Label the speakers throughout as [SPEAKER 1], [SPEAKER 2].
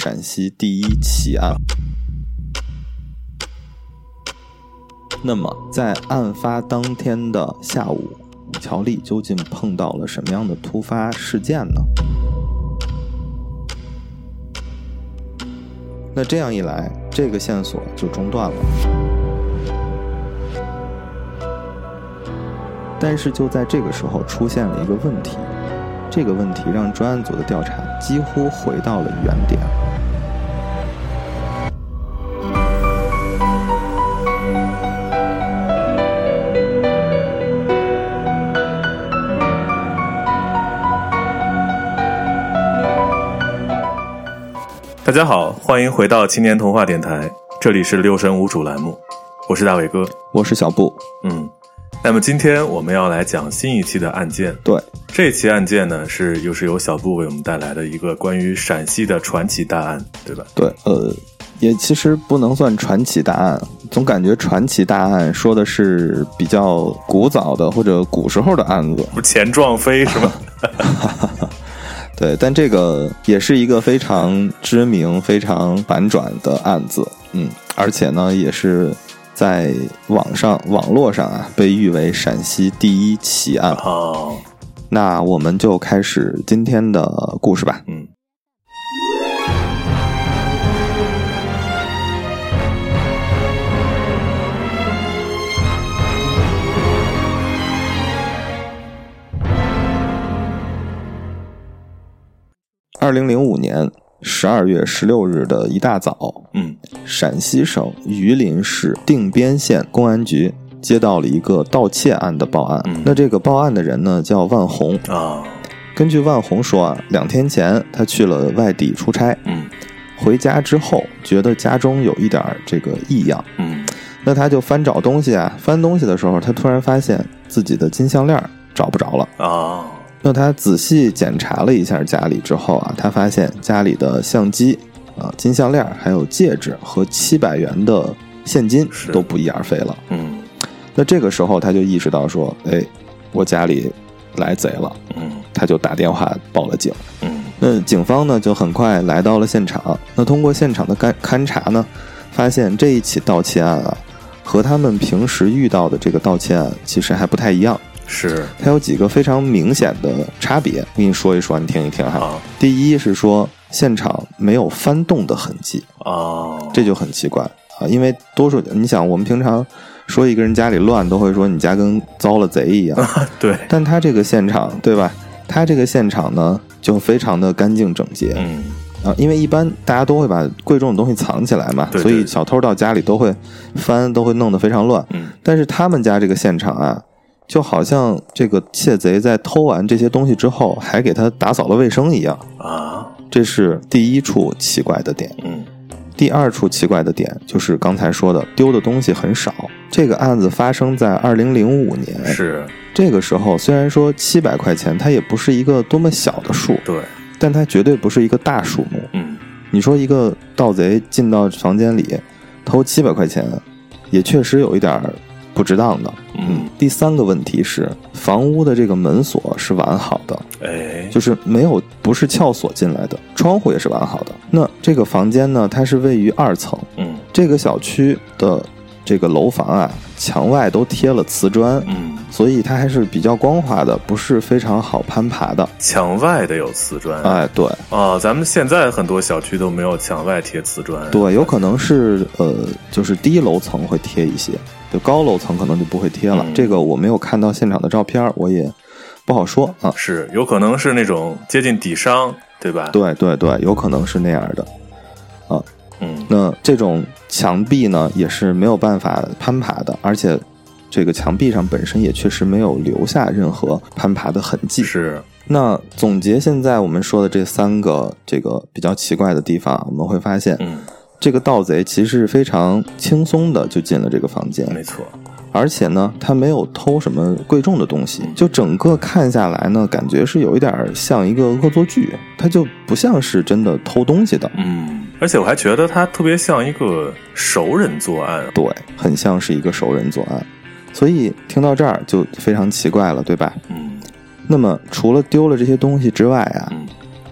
[SPEAKER 1] 陕西第一奇案。那么，在案发当天的下午，乔丽究竟碰到了什么样的突发事件呢？那这样一来，这个线索就中断了。但是就在这个时候，出现了一个问题。这个问题让专案组的调查几乎回到了原点。
[SPEAKER 2] 大家好，欢迎回到青年童话电台，这里是六神无主栏目，我是大伟哥，
[SPEAKER 1] 我是小布。
[SPEAKER 2] 嗯，那么今天我们要来讲新一期的案件。
[SPEAKER 1] 对，
[SPEAKER 2] 这期案件呢是又是由小布为我们带来的一个关于陕西的传奇大案，对吧？
[SPEAKER 1] 对，呃，也其实不能算传奇大案，总感觉传奇大案说的是比较古早的或者古时候的案子，
[SPEAKER 2] 不是钱壮飞是吧？
[SPEAKER 1] 对，但这个也是一个非常知名、非常反转的案子，嗯，而且呢，也是在网上、网络上啊，被誉为陕西第一奇案。
[SPEAKER 2] 哦，
[SPEAKER 1] 那我们就开始今天的故事吧。
[SPEAKER 2] 嗯，
[SPEAKER 1] 二零零五年十二月十六日的一大早，
[SPEAKER 2] 嗯，
[SPEAKER 1] 陕西省榆林市定边县公安局接到了一个盗窃案的报案。
[SPEAKER 2] 嗯
[SPEAKER 1] 那这个报案的人呢叫万红。
[SPEAKER 2] 啊，
[SPEAKER 1] 根据万红说啊，两天前他去了外地出差，
[SPEAKER 2] 嗯
[SPEAKER 1] 回家之后觉得家中有一点儿这个异样，
[SPEAKER 2] 嗯
[SPEAKER 1] 那他就翻找东西啊，翻东西的时候，他突然发现自己的金项链找不着了。
[SPEAKER 2] 啊，
[SPEAKER 1] 那他仔细检查了一下家里之后啊，他发现家里的相机、啊金项链、还有戒指和七百元的现金都不翼而飞了。
[SPEAKER 2] 嗯
[SPEAKER 1] 那这个时候他就意识到说，哎，我家里来贼了，
[SPEAKER 2] 嗯
[SPEAKER 1] 他就打电话报了警。
[SPEAKER 2] 嗯
[SPEAKER 1] 那警方呢就很快来到了现场。那通过现场的勘勘查呢，发现这一起盗窃案啊，和他们平时遇到的这个盗窃案其实还不太一样。
[SPEAKER 2] 是。
[SPEAKER 1] 它有几个非常明显的差别，我跟你说一说，你听一听哈。
[SPEAKER 2] 啊。
[SPEAKER 1] 第一是说现场没有翻动的痕迹，
[SPEAKER 2] 啊，
[SPEAKER 1] 这就很奇怪啊，因为多数你想，我们平常说一个人家里乱，都会说你家跟遭了贼一样，
[SPEAKER 2] 对，
[SPEAKER 1] 但他这个现场，对吧？他这个现场呢，就非常的干净整洁。
[SPEAKER 2] 嗯。
[SPEAKER 1] 啊，因为一般大家都会把贵重的东西藏起来嘛，
[SPEAKER 2] 对对。
[SPEAKER 1] 所以小偷到家里都会翻，都会弄得非常乱。
[SPEAKER 2] 嗯。
[SPEAKER 1] 但是他们家这个现场啊，就好像这个窃贼在偷完这些东西之后，还给他打扫了卫生一样。
[SPEAKER 2] 啊，
[SPEAKER 1] 这是第一处奇怪的点。
[SPEAKER 2] 嗯
[SPEAKER 1] 第二处奇怪的点就是刚才说的丢的东西很少。这个案子发生在二零零五年，
[SPEAKER 2] 是
[SPEAKER 1] 这个时候虽然说七百块钱，它也不是一个多么小的数，
[SPEAKER 2] 对，
[SPEAKER 1] 但它绝对不是一个大数目。
[SPEAKER 2] 嗯
[SPEAKER 1] 你说一个盗贼进到房间里偷七百块钱，也确实有一点儿不值当的。
[SPEAKER 2] 嗯，
[SPEAKER 1] 第三个问题是，房屋的这个门锁是完好的，
[SPEAKER 2] 哎，
[SPEAKER 1] 就是没有不是撬锁进来的，窗户也是完好的。那这个房间呢，它是位于二层，
[SPEAKER 2] 嗯。
[SPEAKER 1] 这个小区的这个楼房啊，墙外都贴了瓷砖，
[SPEAKER 2] 嗯，
[SPEAKER 1] 所以它还是比较光滑的，不是非常好攀爬的。
[SPEAKER 2] 墙外的有瓷砖，
[SPEAKER 1] 哎，对
[SPEAKER 2] 哦，咱们现在很多小区都没有墙外贴瓷砖，
[SPEAKER 1] 对，有可能是呃，就是低楼层会贴一些，就高楼层可能就不会贴了。
[SPEAKER 2] 嗯
[SPEAKER 1] 这个我没有看到现场的照片，我也不好说啊。
[SPEAKER 2] 是有可能是那种接近底商，对吧？，
[SPEAKER 1] 对对对，有可能是那样的。
[SPEAKER 2] 啊嗯
[SPEAKER 1] 那这种墙壁呢，也是没有办法攀爬的，而且这个墙壁上本身也确实没有留下任何攀爬的痕迹。
[SPEAKER 2] 是，
[SPEAKER 1] 那总结现在我们说的这三个这个比较奇怪的地方，我们会发现，
[SPEAKER 2] 嗯，
[SPEAKER 1] 这个盗贼其实是非常轻松的就进了这个房间，
[SPEAKER 2] 没错，
[SPEAKER 1] 而且呢，他没有偷什么贵重的东西
[SPEAKER 2] 嗯，
[SPEAKER 1] 就整个看下来呢，感觉是有一点像一个恶作剧，他就不像是真的偷东西的，
[SPEAKER 2] 嗯，而且我还觉得他特别像一个熟人作案，
[SPEAKER 1] 对，很像是一个熟人作案。所以听到这儿就非常奇怪了，对吧？
[SPEAKER 2] 嗯
[SPEAKER 1] 那么除了丢了这些东西之外啊，
[SPEAKER 2] 嗯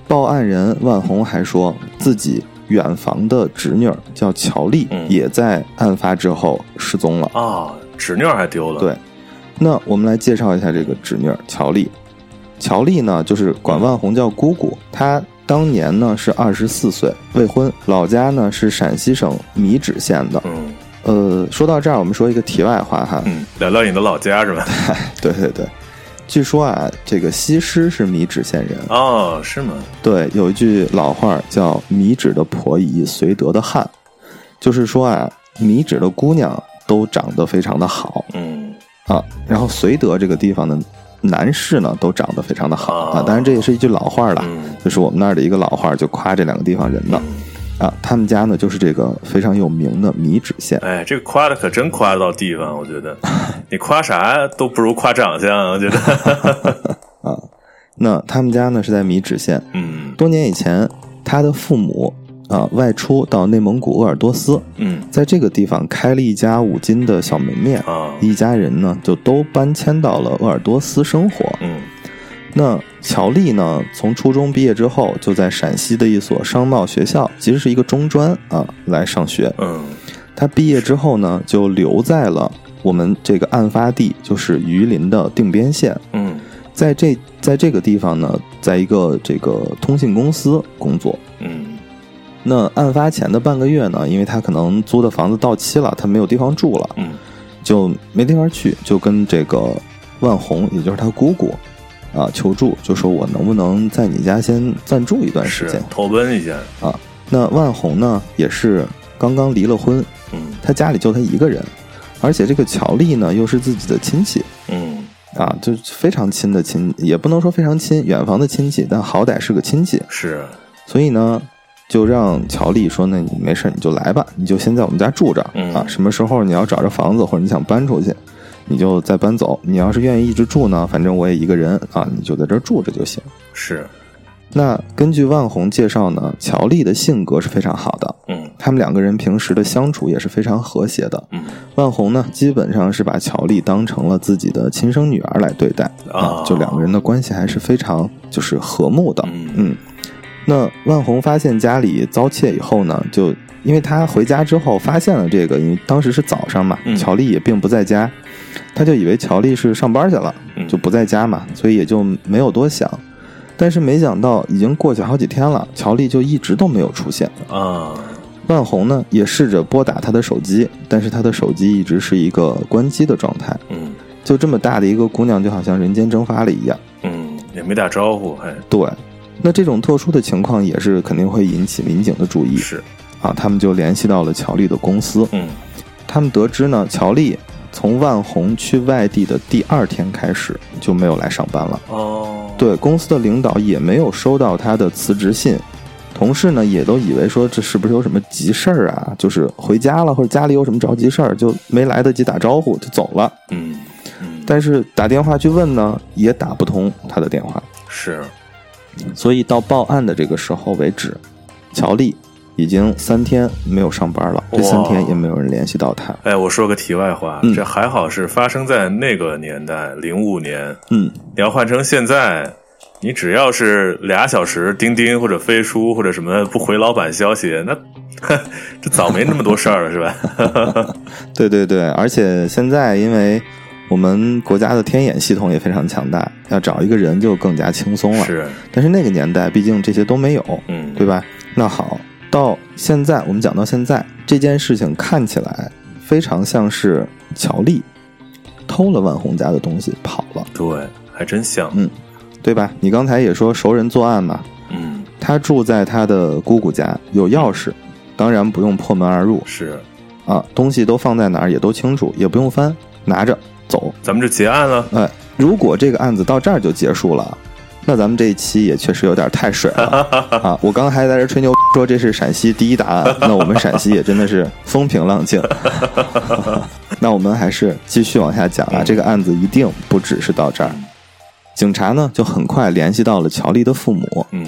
[SPEAKER 1] 报案人万红还说自己远房的侄女儿叫乔丽，
[SPEAKER 2] 嗯
[SPEAKER 1] 也在案发之后失踪了。
[SPEAKER 2] 啊，侄女儿还丢了。
[SPEAKER 1] 对，那我们来介绍一下这个侄女儿乔丽。乔丽呢，就是管万红叫姑姑，她当年呢是二十四岁，未婚，老家呢是陕西省米脂县的。
[SPEAKER 2] 嗯
[SPEAKER 1] 呃，说到这儿，我们说一个题外话哈，
[SPEAKER 2] 嗯，聊聊你的老家是吧？
[SPEAKER 1] 对对对，据说啊，这个西施是米脂县人。
[SPEAKER 2] 哦，是吗？
[SPEAKER 1] 对，有一句老话叫“米脂的婆姨绥德的汉”，就是说啊，米脂的姑娘都长得非常的好
[SPEAKER 2] 嗯
[SPEAKER 1] 啊，然后绥德这个地方的男士呢都长得非常的好
[SPEAKER 2] 哦
[SPEAKER 1] 啊。当然，这也是一句老话了，
[SPEAKER 2] 嗯
[SPEAKER 1] 就是我们那儿的一个老话，就夸这两个地方人的
[SPEAKER 2] 嗯
[SPEAKER 1] 啊。他们家呢就是这个非常有名的米脂县。
[SPEAKER 2] 哎，这个夸的可真夸得到地方，我觉得，你夸啥都不如夸长相，我觉得。
[SPEAKER 1] 啊那他们家呢是在米脂县，
[SPEAKER 2] 嗯
[SPEAKER 1] 多年以前，他的父母啊外出到内蒙古鄂尔多斯，
[SPEAKER 2] 嗯
[SPEAKER 1] 在这个地方开了一家五金的小门面，
[SPEAKER 2] 啊
[SPEAKER 1] 一家人呢就都搬迁到了鄂尔多斯生活。
[SPEAKER 2] 嗯
[SPEAKER 1] 那乔丽呢，从初中毕业之后，就在陕西的一所商贸学校，其实是一个中专啊，来上学。
[SPEAKER 2] 嗯
[SPEAKER 1] 他毕业之后呢，就留在了我们这个案发地，就是榆林的定边县。
[SPEAKER 2] 嗯
[SPEAKER 1] 在这在这个地方呢，在一个这个通信公司工作。
[SPEAKER 2] 嗯
[SPEAKER 1] 那案发前的半个月呢，因为他可能租的房子到期了，他没有地方住了，
[SPEAKER 2] 嗯。
[SPEAKER 1] 就没地方去，就跟这个万红，也就是他姑姑啊求助，就说我能不能在你家先暂住一段时间。
[SPEAKER 2] 投奔一下。
[SPEAKER 1] 啊？那万红呢，也是刚刚离了婚，
[SPEAKER 2] 嗯。
[SPEAKER 1] 他家里就他一个人，而且这个乔丽呢又是自己的亲戚。
[SPEAKER 2] 嗯。
[SPEAKER 1] 啊，就非常亲的亲，也不能说非常亲，远房的亲戚，但好歹是个亲戚，
[SPEAKER 2] 是。
[SPEAKER 1] 所以呢，就让乔丽说：“那你没事，你就来吧，你就先在我们家住着、
[SPEAKER 2] 嗯
[SPEAKER 1] 啊。什么时候你要找着房子或者你想搬出去，你就再搬走。你要是愿意一直住呢，反正我也一个人啊，你就在这住着就行。”
[SPEAKER 2] 是
[SPEAKER 1] 那根据万红介绍呢，乔丽的性格是非常好的，
[SPEAKER 2] 嗯
[SPEAKER 1] 他们两个人平时的相处也是非常和谐的。
[SPEAKER 2] 嗯
[SPEAKER 1] 万红呢，基本上是把乔丽当成了自己的亲生女儿来对待
[SPEAKER 2] 啊
[SPEAKER 1] 就两个人的关系还是非常就是和睦的。
[SPEAKER 2] 嗯
[SPEAKER 1] 嗯，那万红发现家里遭窃以后呢，就因为他回家之后发现了这个，因为当时是早上嘛，
[SPEAKER 2] 嗯
[SPEAKER 1] 乔丽也并不在家，他就以为乔丽是上班去了，
[SPEAKER 2] 嗯
[SPEAKER 1] 就不在家嘛，所以也就没有多想。但是没想到已经过去好几天了，乔丽就一直都没有出现。
[SPEAKER 2] 啊
[SPEAKER 1] 万红呢也试着拨打他的手机，但是他的手机一直是一个关机的状态。
[SPEAKER 2] 嗯
[SPEAKER 1] 就这么大的一个姑娘，就好像人间蒸发了一样。
[SPEAKER 2] 嗯，也没打招呼，还
[SPEAKER 1] 对，那这种特殊的情况也是肯定会引起民警的注意。
[SPEAKER 2] 是。
[SPEAKER 1] 啊。他们就联系到了乔丽的公司，
[SPEAKER 2] 嗯。
[SPEAKER 1] 他们得知呢，乔丽从万红去外地的第二天开始就没有来上班了。
[SPEAKER 2] 哦。
[SPEAKER 1] 对，公司的领导也没有收到他的辞职信，同事呢也都以为说这是不是有什么急事儿啊，就是回家了或者家里有什么着急事儿，就没来得及打招呼就走了。
[SPEAKER 2] 嗯嗯，
[SPEAKER 1] 但是打电话去问呢，也打不通他的电话，
[SPEAKER 2] 是
[SPEAKER 1] 所以到报案的这个时候为止，乔丽已经三天没有上班了，这三天也没有人联系到他。
[SPEAKER 2] 哎，我说个题外话，
[SPEAKER 1] 嗯
[SPEAKER 2] 这还好是发生在那个年代，零五年。
[SPEAKER 1] 嗯，
[SPEAKER 2] 你要换成现在，你只要是俩小时钉钉或者飞书或者什么不回老板消息，那 这早没那么多事儿了，是吧？
[SPEAKER 1] 对对对，而且现在因为我们国家的天眼系统也非常强大，要找一个人就更加轻松了。
[SPEAKER 2] 是，
[SPEAKER 1] 但是那个年代毕竟这些都没有，
[SPEAKER 2] 嗯，
[SPEAKER 1] 对吧？那好，到现在我们讲到现在这件事情看起来非常像是乔丽偷了万红家的东西跑了，
[SPEAKER 2] 对，还真像，
[SPEAKER 1] 嗯对吧？你刚才也说熟人作案嘛，
[SPEAKER 2] 嗯，
[SPEAKER 1] 他住在他的姑姑家，有钥匙，当然不用破门而入。
[SPEAKER 2] 是，
[SPEAKER 1] 啊，东西都放在哪儿也都清楚，也不用翻，拿着走。
[SPEAKER 2] 咱们就结案了。
[SPEAKER 1] 哎，如果这个案子到这儿就结束了，那咱们这一期也确实有点太水了 啊！我刚还在这吹牛说这是陕西第一大案，那我们陕西也真的是风平浪静。那我们还是继续往下讲啊，这个案子一定不只是到这儿。警察呢就很快联系到了乔丽的父母，
[SPEAKER 2] 嗯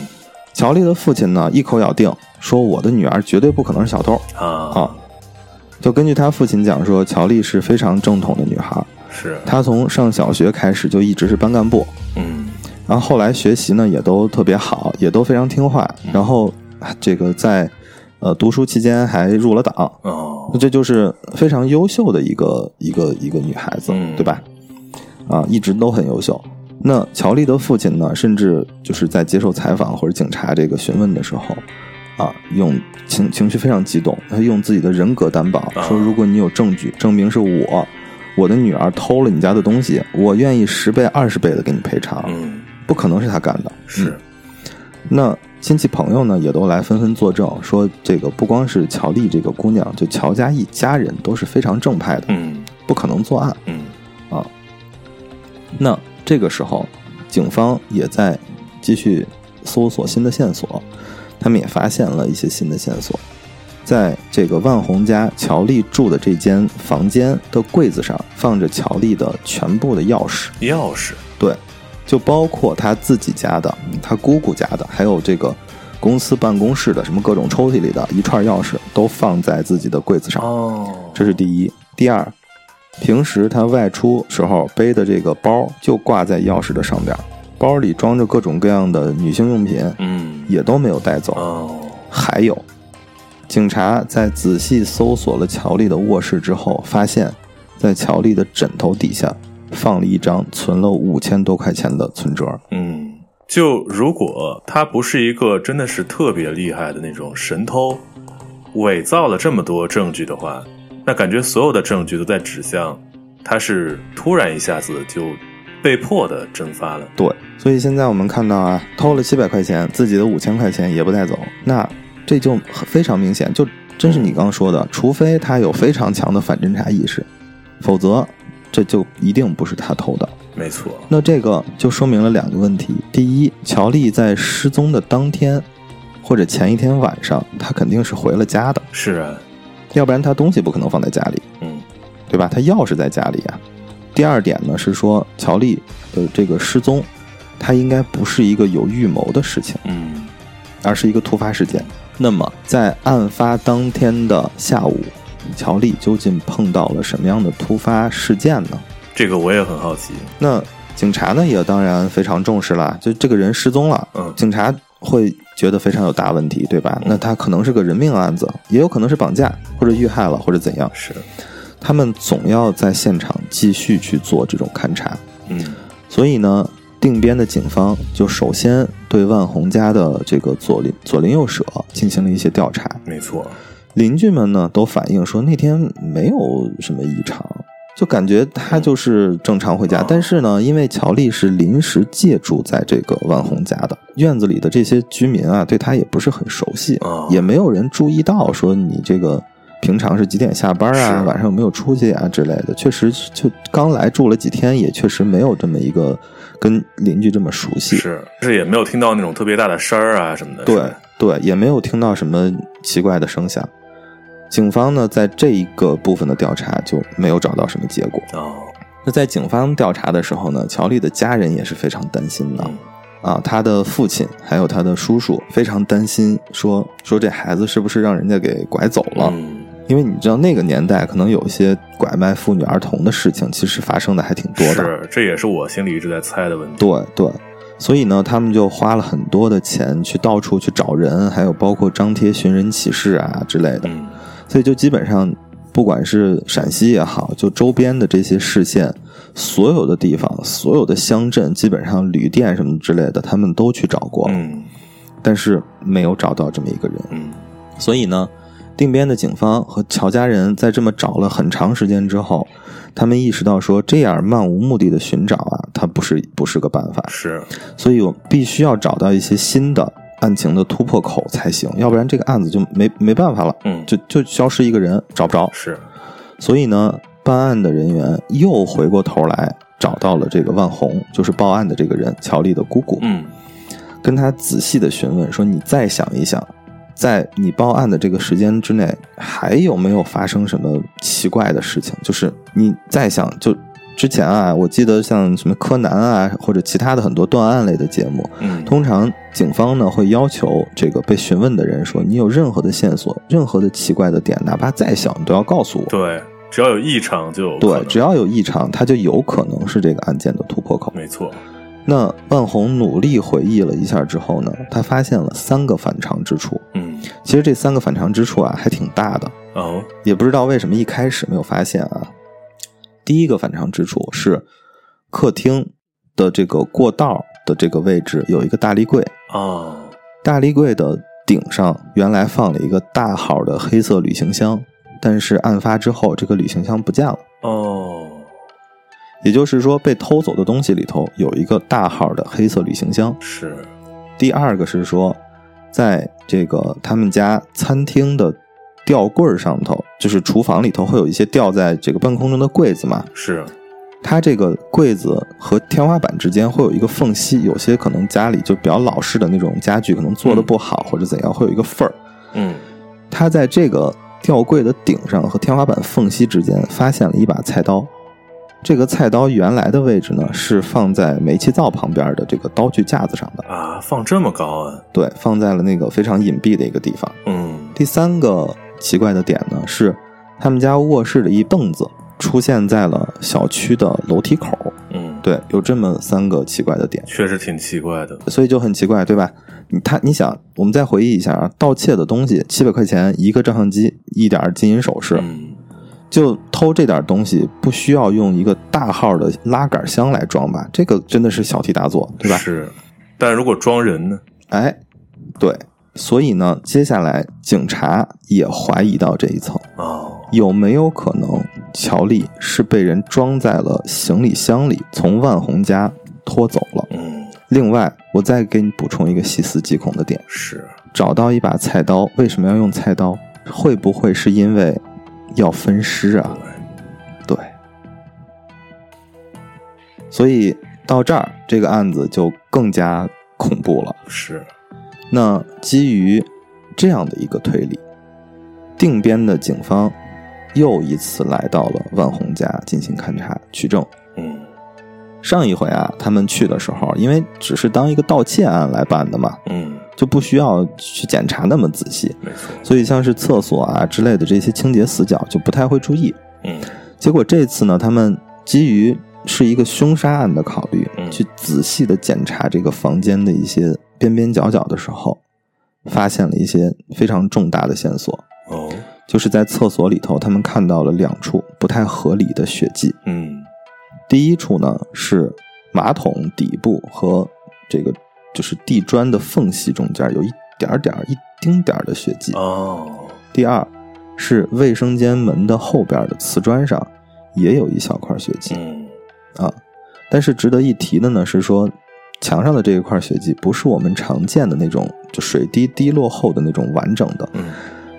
[SPEAKER 1] 乔丽的父亲呢一口咬定说我的女儿绝对不可能是小偷
[SPEAKER 2] 啊
[SPEAKER 1] 啊。就根据他父亲讲说，乔丽是非常正统的女孩，
[SPEAKER 2] 是，
[SPEAKER 1] 她从上小学开始就一直是班干部，
[SPEAKER 2] 嗯。
[SPEAKER 1] 然后后来学习呢也都特别好，也都非常听话。然后啊这个在呃，读书期间还入了党，
[SPEAKER 2] 哦。
[SPEAKER 1] 那，这就是非常优秀的一个一个一个女孩子，
[SPEAKER 2] 嗯。
[SPEAKER 1] 对吧？啊，一直都很优秀。那乔丽的父亲呢，甚至就是在接受采访或者警察这个询问的时候，啊，用情情绪非常激动，他用自己的人格担保
[SPEAKER 2] 啊。
[SPEAKER 1] 说，如果你有证据证明是我，我的女儿偷了你家的东西，我愿意十倍、二十倍的给你赔偿，
[SPEAKER 2] 嗯，
[SPEAKER 1] 不可能是他干的。
[SPEAKER 2] 是，
[SPEAKER 1] 那亲戚朋友呢，也都来纷纷作证，说这个不光是乔丽这个姑娘，就乔家一家人都是非常正派的，
[SPEAKER 2] 嗯。
[SPEAKER 1] 不可能作案。
[SPEAKER 2] 嗯。
[SPEAKER 1] 那这个时候，警方也在继续搜索新的线索，他们也发现了一些新的线索，在这个万红家乔丽住的这间房间的柜子上放着乔丽的全部的钥匙，
[SPEAKER 2] 钥匙，
[SPEAKER 1] 对，就包括他自己家的、他姑姑家的，还有这个公司办公室的什么各种抽屉里的一串钥匙，都放在自己的柜子上。
[SPEAKER 2] 哦，
[SPEAKER 1] 这是第一。第二，平时他外出时候背的这个包就挂在钥匙的上边，包里装着各种各样的女性用品，
[SPEAKER 2] 嗯，
[SPEAKER 1] 也都没有带走。
[SPEAKER 2] 哦，
[SPEAKER 1] 还有，警察在仔细搜索了乔丽的卧室之后，发现，在乔丽的枕头底下放了一张存了五千多块钱的存折。
[SPEAKER 2] 嗯，就如果他不是一个真的是特别厉害的那种神偷，伪造了这么多证据的话，那感觉所有的证据都在指向他是突然一下子就被迫的蒸发了。
[SPEAKER 1] 对，所以现在我们看到啊，偷了七百块钱，自己的五千块钱也不带走，那这就非常明显，就真是你刚刚说的，除非他有非常强的反侦查意识，否则这就一定不是他偷的。
[SPEAKER 2] 没错，
[SPEAKER 1] 那这个就说明了两个问题：第一，乔丽在失踪的当天或者前一天晚上，她肯定是回了家的，
[SPEAKER 2] 是啊，
[SPEAKER 1] 要不然她东西不可能放在家里。
[SPEAKER 2] 嗯
[SPEAKER 1] 对吧？他钥匙在家里啊。第二点呢是说，乔丽的这个失踪，它应该不是一个有预谋的事情，
[SPEAKER 2] 嗯
[SPEAKER 1] 而是一个突发事件。那么，在案发当天的下午，乔丽究竟碰到了什么样的突发事件呢？
[SPEAKER 2] 这个我也很好奇。
[SPEAKER 1] 那警察呢也当然非常重视啦，就这个人失踪了，
[SPEAKER 2] 嗯
[SPEAKER 1] 警察会觉得非常有大问题，对吧？那他可能是个人命案子，也有可能是绑架或者遇害了或者怎样。
[SPEAKER 2] 是，
[SPEAKER 1] 他们总要在现场继续去做这种勘查，
[SPEAKER 2] 嗯
[SPEAKER 1] 所以呢，定边的警方就首先对万红家的这个左邻左邻右舍进行了一些调查。
[SPEAKER 2] 没错，
[SPEAKER 1] 邻居们呢都反映说那天没有什么异常，就感觉他就是正常回家。
[SPEAKER 2] 哦
[SPEAKER 1] 但是呢，因为乔丽是临时借住在这个万红家的院子里的这些居民啊，对他也不是很熟悉，
[SPEAKER 2] 哦
[SPEAKER 1] 也没有人注意到说你这个。平常是几点下班啊？晚上有没有出去啊之类的？确实，就刚来住了几天，也确实没有这么一个跟邻居这么熟悉。
[SPEAKER 2] 是，是也没有听到那种特别大的声儿啊什么的。
[SPEAKER 1] 对对，也没有听到什么奇怪的声响。警方呢，在这一个部分的调查就没有找到什么结果。
[SPEAKER 2] 哦，
[SPEAKER 1] 那在警方调查的时候呢，乔丽的家人也是非常担心的、
[SPEAKER 2] 嗯
[SPEAKER 1] 啊，他的父亲还有他的叔叔非常担心，说说这孩子是不是让人家给拐走了？
[SPEAKER 2] 嗯
[SPEAKER 1] 因为你知道那个年代可能有一些拐卖妇女儿童的事情，其实发生的还挺多的。
[SPEAKER 2] 是，这也是我心里一直在猜的问题。
[SPEAKER 1] 对对，所以呢，他们就花了很多的钱去到处去找人，还有包括张贴寻人启事啊之类的。
[SPEAKER 2] 嗯
[SPEAKER 1] 所以就基本上，不管是陕西也好，就周边的这些市县，所有的地方、所有的乡镇，基本上旅店什么之类的，他们都去找过，
[SPEAKER 2] 嗯
[SPEAKER 1] 但是没有找到这么一个人。
[SPEAKER 2] 嗯
[SPEAKER 1] 所以呢，定边的警方和乔家人在这么找了很长时间之后，他们意识到说，这样漫无目的的寻找啊，它不是不是个办法。
[SPEAKER 2] 是，
[SPEAKER 1] 所以我必须要找到一些新的案情的突破口才行，要不然这个案子就没没办法了，
[SPEAKER 2] 嗯。
[SPEAKER 1] 就就消失一个人找不着。
[SPEAKER 2] 是，
[SPEAKER 1] 所以呢，办案的人员又回过头来找到了这个万红，就是报案的这个人乔丽的姑姑，
[SPEAKER 2] 嗯。
[SPEAKER 1] 跟他仔细的询问说：“你再想一想，在你报案的这个时间之内，还有没有发生什么奇怪的事情？就是你再想就。”之前啊，我记得像什么柯南啊，或者其他的很多断案类的节目，
[SPEAKER 2] 嗯
[SPEAKER 1] 通常警方呢会要求这个被询问的人说：“你有任何的线索，任何的奇怪的点，哪怕再小，你都要告诉我。”
[SPEAKER 2] 对，只要有异常就有
[SPEAKER 1] 对，只要有异常，它就有可能是这个案件的突破口。
[SPEAKER 2] 没错。
[SPEAKER 1] 那万红努力回忆了一下之后呢，他发现了三个反常之处。
[SPEAKER 2] 嗯，
[SPEAKER 1] 其实这三个反常之处啊，还挺大的，
[SPEAKER 2] 哦，
[SPEAKER 1] 也不知道为什么一开始没有发现啊。第一个反常之处是客厅的这个过道的这个位置有一个大立柜，
[SPEAKER 2] 哦，
[SPEAKER 1] 大立柜的顶上原来放了一个大号的黑色旅行箱，但是案发之后这个旅行箱不见了。
[SPEAKER 2] 哦，
[SPEAKER 1] 也就是说，被偷走的东西里头有一个大号的黑色旅行箱。
[SPEAKER 2] 是，
[SPEAKER 1] 第二个是说，在这个他们家餐厅的吊柜上头，就是厨房里头会有一些吊在这个半空中的柜子嘛，
[SPEAKER 2] 是，
[SPEAKER 1] 它这个柜子和天花板之间会有一个缝隙，有些可能家里就比较老式的那种家具，可能做的不好或者怎样，会有一个缝儿。
[SPEAKER 2] 嗯，
[SPEAKER 1] 他在这个吊柜的顶上和天花板缝隙之间发现了一把菜刀。这个菜刀原来的位置呢是放在煤气灶旁边的这个刀具架子上的，
[SPEAKER 2] 啊，放这么高啊？
[SPEAKER 1] 对，放在了那个非常隐蔽的一个地方。
[SPEAKER 2] 嗯，
[SPEAKER 1] 第三个奇怪的点呢是，他们家卧室的一凳子出现在了小区的楼梯口。
[SPEAKER 2] 嗯，
[SPEAKER 1] 对，有这么三个奇怪的点，
[SPEAKER 2] 确实挺奇怪的。
[SPEAKER 1] 所以就很奇怪，对吧？你他你想，我们再回忆一下啊，盗窃的东西七百块钱一个照相机，一点金银首饰，
[SPEAKER 2] 嗯，
[SPEAKER 1] 就偷这点东西，不需要用一个大号的拉杆箱来装吧？这个真的是小题大做，对吧？
[SPEAKER 2] 是，但如果装人呢？
[SPEAKER 1] 哎，对，所以呢，接下来警察也怀疑到这一层，
[SPEAKER 2] 哦，
[SPEAKER 1] 有没有可能乔丽是被人装在了行李箱里，从万红家拖走了？
[SPEAKER 2] 嗯，
[SPEAKER 1] 另外，我再给你补充一个细思极恐的点：
[SPEAKER 2] 是，
[SPEAKER 1] 找到一把菜刀，为什么要用菜刀？会不会是因为要分尸啊？对，所以到这儿，这个案子就更加恐怖了。
[SPEAKER 2] 是，
[SPEAKER 1] 那基于这样的一个推理，定边的警方又一次来到了万红家进行勘查取证。
[SPEAKER 2] 嗯，
[SPEAKER 1] 上一回啊，他们去的时候，因为只是当一个盗窃案来办的嘛，
[SPEAKER 2] 嗯，
[SPEAKER 1] 就不需要去检查那么仔细，
[SPEAKER 2] 没错，
[SPEAKER 1] 所以像是厕所啊之类的这些清洁死角就不太会注意。
[SPEAKER 2] 嗯，
[SPEAKER 1] 结果这次呢，他们基于是一个凶杀案的考虑，
[SPEAKER 2] 嗯
[SPEAKER 1] 去仔细的检查这个房间的一些边边角角的时候，发现了一些非常重大的线索，
[SPEAKER 2] 哦，
[SPEAKER 1] 就是在厕所里头，他们看到了两处不太合理的血迹。
[SPEAKER 2] 嗯，
[SPEAKER 1] 第一处呢是马桶底部和这个就是地砖的缝隙中间有一点儿点儿、一丁点儿的血迹。
[SPEAKER 2] 哦，
[SPEAKER 1] 第二是卫生间门的后边的瓷砖上也有一小块血迹。
[SPEAKER 2] 嗯，
[SPEAKER 1] 啊，但是值得一提的呢是说，墙上的这一块血迹不是我们常见的那种就水滴滴落后的那种完整的
[SPEAKER 2] 嗯，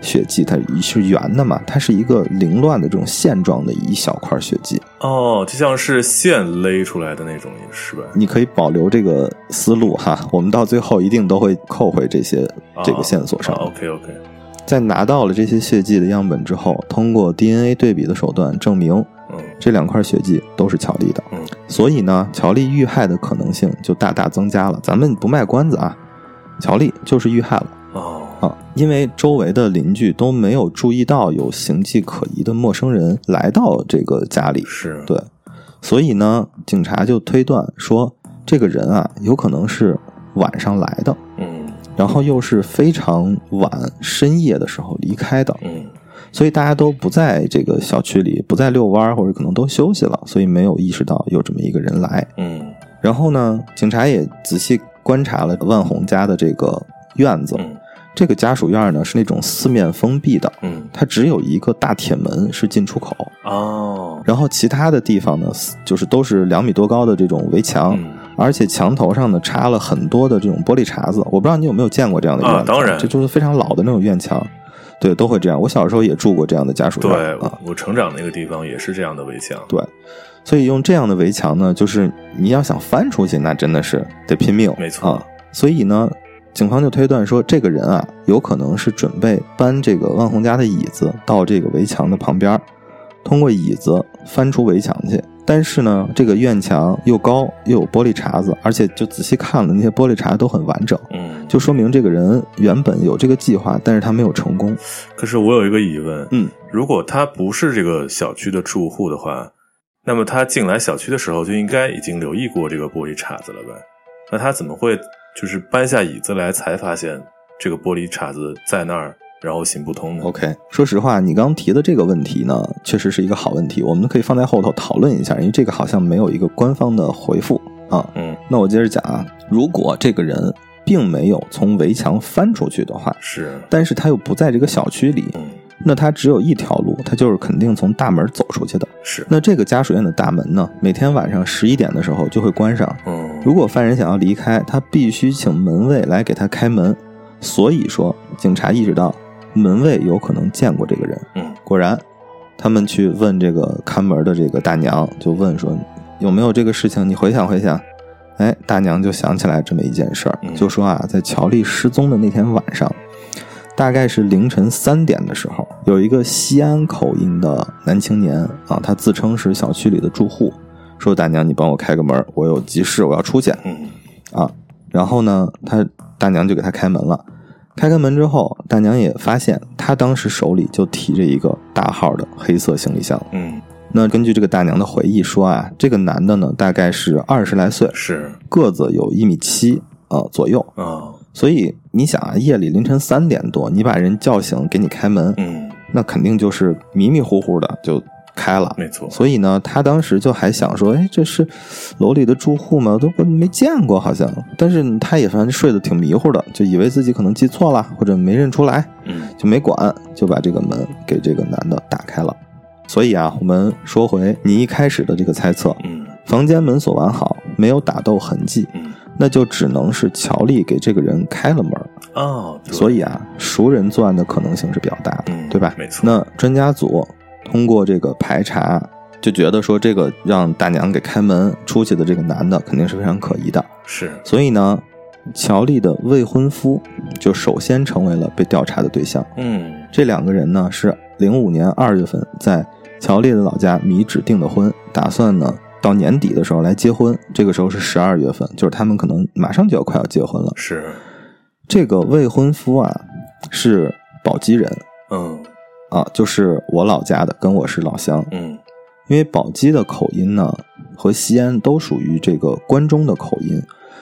[SPEAKER 1] 血迹，它是圆的嘛，它是一个凌乱的这种线状的一小块血迹。
[SPEAKER 2] 哦，就像是线勒出来的那种，是吧？
[SPEAKER 1] 你可以保留这个思路哈，我们到最后一定都会扣回这些这个线索上。
[SPEAKER 2] OK OK，
[SPEAKER 1] 在拿到了这些血迹的样本之后，通过 DNA 对比的手段证明
[SPEAKER 2] 嗯
[SPEAKER 1] 这两块血迹都是乔丽的。
[SPEAKER 2] 嗯，
[SPEAKER 1] 所以呢，乔丽遇害的可能性就大大增加了。咱们不卖关子啊，乔丽就是遇害了
[SPEAKER 2] 哦，
[SPEAKER 1] 啊，因为周围的邻居都没有注意到有形迹可疑的陌生人来到这个家里，
[SPEAKER 2] 是，
[SPEAKER 1] 对，所以呢，警察就推断说，这个人啊，有可能是晚上来的，
[SPEAKER 2] 嗯。
[SPEAKER 1] 然后又是非常晚深夜的时候离开的，
[SPEAKER 2] 嗯，
[SPEAKER 1] 所以大家都不在这个小区里，不在遛弯儿，或者可能都休息了，所以没有意识到有这么一个人来。
[SPEAKER 2] 嗯。
[SPEAKER 1] 然后呢，警察也仔细观察了万红家的这个院子，
[SPEAKER 2] 嗯
[SPEAKER 1] 这个家属院呢是那种四面封闭的，
[SPEAKER 2] 嗯，
[SPEAKER 1] 它只有一个大铁门是进出口，
[SPEAKER 2] 哦，
[SPEAKER 1] 然后其他的地方呢，就是都是两米多高的这种围墙，
[SPEAKER 2] 嗯
[SPEAKER 1] 而且墙头上呢插了很多的这种玻璃碴子。我不知道你有没有见过这样的院子，
[SPEAKER 2] 啊当然
[SPEAKER 1] 这就是非常老的那种院墙，对，都会这样。我小时候也住过这样的家属院
[SPEAKER 2] 对，
[SPEAKER 1] 啊，
[SPEAKER 2] 我成长那个地方也是这样的围墙。
[SPEAKER 1] 对，所以用这样的围墙呢，就是你要想翻出去，那真的是得拼命，
[SPEAKER 2] 没错
[SPEAKER 1] 啊。所以呢，警方就推断说，这个人啊，有可能是准备搬这个万红家的椅子到这个围墙的旁边，通过椅子翻出围墙去。但是呢，这个院墙又高又有玻璃碴子，而且就仔细看了那些玻璃碴都很完整，
[SPEAKER 2] 嗯，
[SPEAKER 1] 就说明这个人原本有这个计划，但是他没有成功。
[SPEAKER 2] 可是我有一个疑问，
[SPEAKER 1] 嗯，
[SPEAKER 2] 如果他不是这个小区的住户的话，那么他进来小区的时候就应该已经留意过这个玻璃碴子了吧？那他怎么会就是搬下椅子来才发现这个玻璃碴子在那儿，然后行不通的
[SPEAKER 1] ？OK，说实话，你刚提的这个问题呢，确实是一个好问题，我们可以放在后头讨论一下，因为这个好像没有一个官方的回复啊。
[SPEAKER 2] 嗯，
[SPEAKER 1] 那我接着讲啊，如果这个人并没有从围墙翻出去的话，
[SPEAKER 2] 是，
[SPEAKER 1] 但是他又不在这个小区里，
[SPEAKER 2] 嗯，
[SPEAKER 1] 那他只有一条路，他就是肯定从大门走出去的。
[SPEAKER 2] 是，
[SPEAKER 1] 那这个家属院的大门呢，每天晚上十一点的时候就会关上。
[SPEAKER 2] 嗯，
[SPEAKER 1] 如果犯人想要离开，他必须请门卫来给他开门。所以说，警察意识到门卫有可能见过这个人。
[SPEAKER 2] 嗯，
[SPEAKER 1] 果然，他们去问这个看门的这个大娘，就问说有没有这个事情？你回想回想。哎，大娘就想起来这么一件事儿，
[SPEAKER 2] 嗯
[SPEAKER 1] 就说啊，在乔丽失踪的那天晚上，大概是凌晨三点的时候，有一个西安口音的男青年啊，他自称是小区里的住户，说大娘你帮我开个门，我有急事我要出去
[SPEAKER 2] 嗯，
[SPEAKER 1] 啊。然后呢，他大娘就给他开门了。开开门之后，大娘也发现他当时手里就提着一个大号的黑色行李箱。
[SPEAKER 2] 嗯，
[SPEAKER 1] 那根据这个大娘的回忆说啊，这个男的呢大概是二十来岁，
[SPEAKER 2] 是，
[SPEAKER 1] 个子有一米七啊左右。
[SPEAKER 2] 啊，
[SPEAKER 1] 所以你想啊，夜里凌晨三点多，你把人叫醒给你开门，
[SPEAKER 2] 嗯，
[SPEAKER 1] 那肯定就是迷迷糊糊的就开了。
[SPEAKER 2] 没错，
[SPEAKER 1] 所以呢，他当时就还想说，哎，这是楼里的住户吗？都没见过，好像。但是他也反正睡得挺迷糊的，就以为自己可能记错了，或者没认出来，
[SPEAKER 2] 嗯，
[SPEAKER 1] 就没管，就把这个门给这个男的打开了。所以啊，我们说回你一开始的这个猜测，
[SPEAKER 2] 嗯，
[SPEAKER 1] 房间门锁完好，没有打斗痕迹，
[SPEAKER 2] 嗯，
[SPEAKER 1] 那就只能是乔丽给这个人开了门。
[SPEAKER 2] 哦，
[SPEAKER 1] 所以啊，熟人作案的可能性是比较大的，
[SPEAKER 2] 嗯
[SPEAKER 1] 对吧？
[SPEAKER 2] 没错
[SPEAKER 1] 那专家组通过这个排查，就觉得说这个让大娘给开门出去的这个男的肯定是非常可疑的，
[SPEAKER 2] 是，
[SPEAKER 1] 所以呢，乔丽的未婚夫就首先成为了被调查的对象。
[SPEAKER 2] 嗯，
[SPEAKER 1] 这两个人呢是零五年二月份在乔丽的老家米脂订的婚，打算呢到年底的时候来结婚。这个时候是十二月份，就是他们可能马上就要快要结婚了。
[SPEAKER 2] 是，
[SPEAKER 1] 这个未婚夫啊是宝鸡人
[SPEAKER 2] 嗯，
[SPEAKER 1] 啊，就是我老家的，跟我是老乡。
[SPEAKER 2] 嗯，
[SPEAKER 1] 因为宝鸡的口音呢和西安都属于这个关中的口音，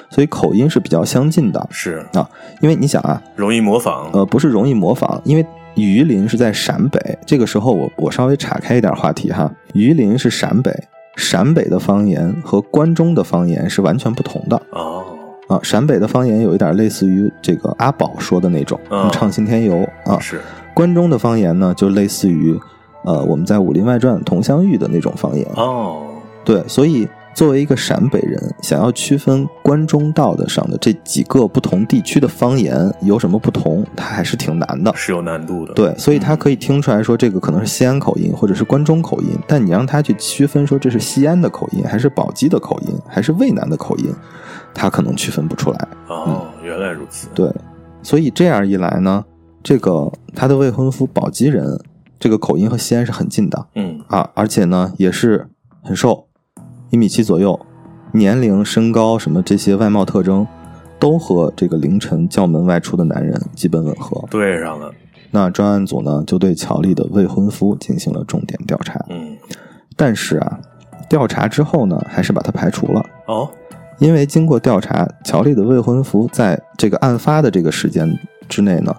[SPEAKER 1] 所以口音是比较相近的
[SPEAKER 2] 是，
[SPEAKER 1] 啊。因为你想啊，
[SPEAKER 2] 容易模仿，
[SPEAKER 1] 呃，不是容易模仿，因为榆林是在陕北。这个时候我我稍微岔开一点话题哈，榆林是陕北，陕北的方言和关中的方言是完全不同的。
[SPEAKER 2] 哦，
[SPEAKER 1] 啊。陕北的方言有一点类似于这个阿宝说的那种
[SPEAKER 2] 嗯“
[SPEAKER 1] 唱信天游”啊，
[SPEAKER 2] 是，
[SPEAKER 1] 关中的方言呢就类似于呃我们在《武林外传》佟湘玉的那种方言。
[SPEAKER 2] 哦，
[SPEAKER 1] 对，所以作为一个陕北人，想要区分关中道的上的这几个不同地区的方言有什么不同，它还是挺难的。
[SPEAKER 2] 是有难度的，，
[SPEAKER 1] 对，所以他可以听出来说这个可能是西安口音或者是关中口音，但你让他去区分说这是西安的口音还是宝鸡的口音还是渭南的口音，他可能区分不出来。
[SPEAKER 2] 哦，原来如此，
[SPEAKER 1] 对，所以这样一来呢，这个他的未婚夫宝鸡人，这个口音和西安是很近的。
[SPEAKER 2] 嗯，
[SPEAKER 1] 啊，而且呢也是很瘦，一米七左右，年龄、身高什么这些外貌特征，都和这个凌晨叫门外出的男人基本吻合。
[SPEAKER 2] 对上了，
[SPEAKER 1] 那专案组呢就对乔丽的未婚夫进行了重点调查，
[SPEAKER 2] 嗯，
[SPEAKER 1] 但是啊，调查之后呢，还是把他排除了，
[SPEAKER 2] 哦，
[SPEAKER 1] 因为经过调查，乔丽的未婚夫在这个案发的这个时间之内呢，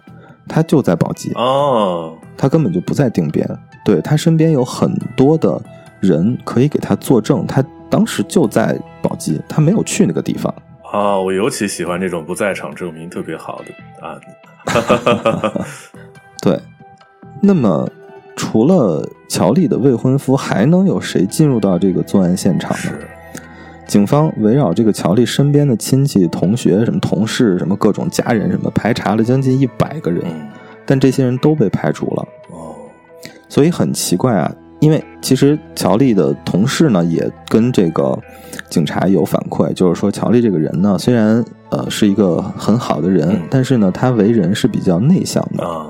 [SPEAKER 1] 他就在宝鸡，
[SPEAKER 2] 哦，
[SPEAKER 1] 他根本就不在定边，对他身边有很多的人可以给他作证，他当时就在宝鸡，他没有去那个地方。
[SPEAKER 2] 哦，我尤其喜欢这种不在场证明特别好的案子，
[SPEAKER 1] 对，那么除了乔丽的未婚夫，还能有谁进入到这个作案现场呢？警方围绕这个乔丽身边的亲戚、同学、什么同事、什么各种家人什么，排查了将近一百个人，
[SPEAKER 2] 嗯，
[SPEAKER 1] 但这些人都被排除了。
[SPEAKER 2] 哦，
[SPEAKER 1] 所以很奇怪啊，因为其实乔丽的同事呢也跟这个警察有反馈，就是说乔丽这个人呢，虽然呃是一个很好的人，
[SPEAKER 2] 嗯
[SPEAKER 1] 但是呢，他为人是比较内向的啊、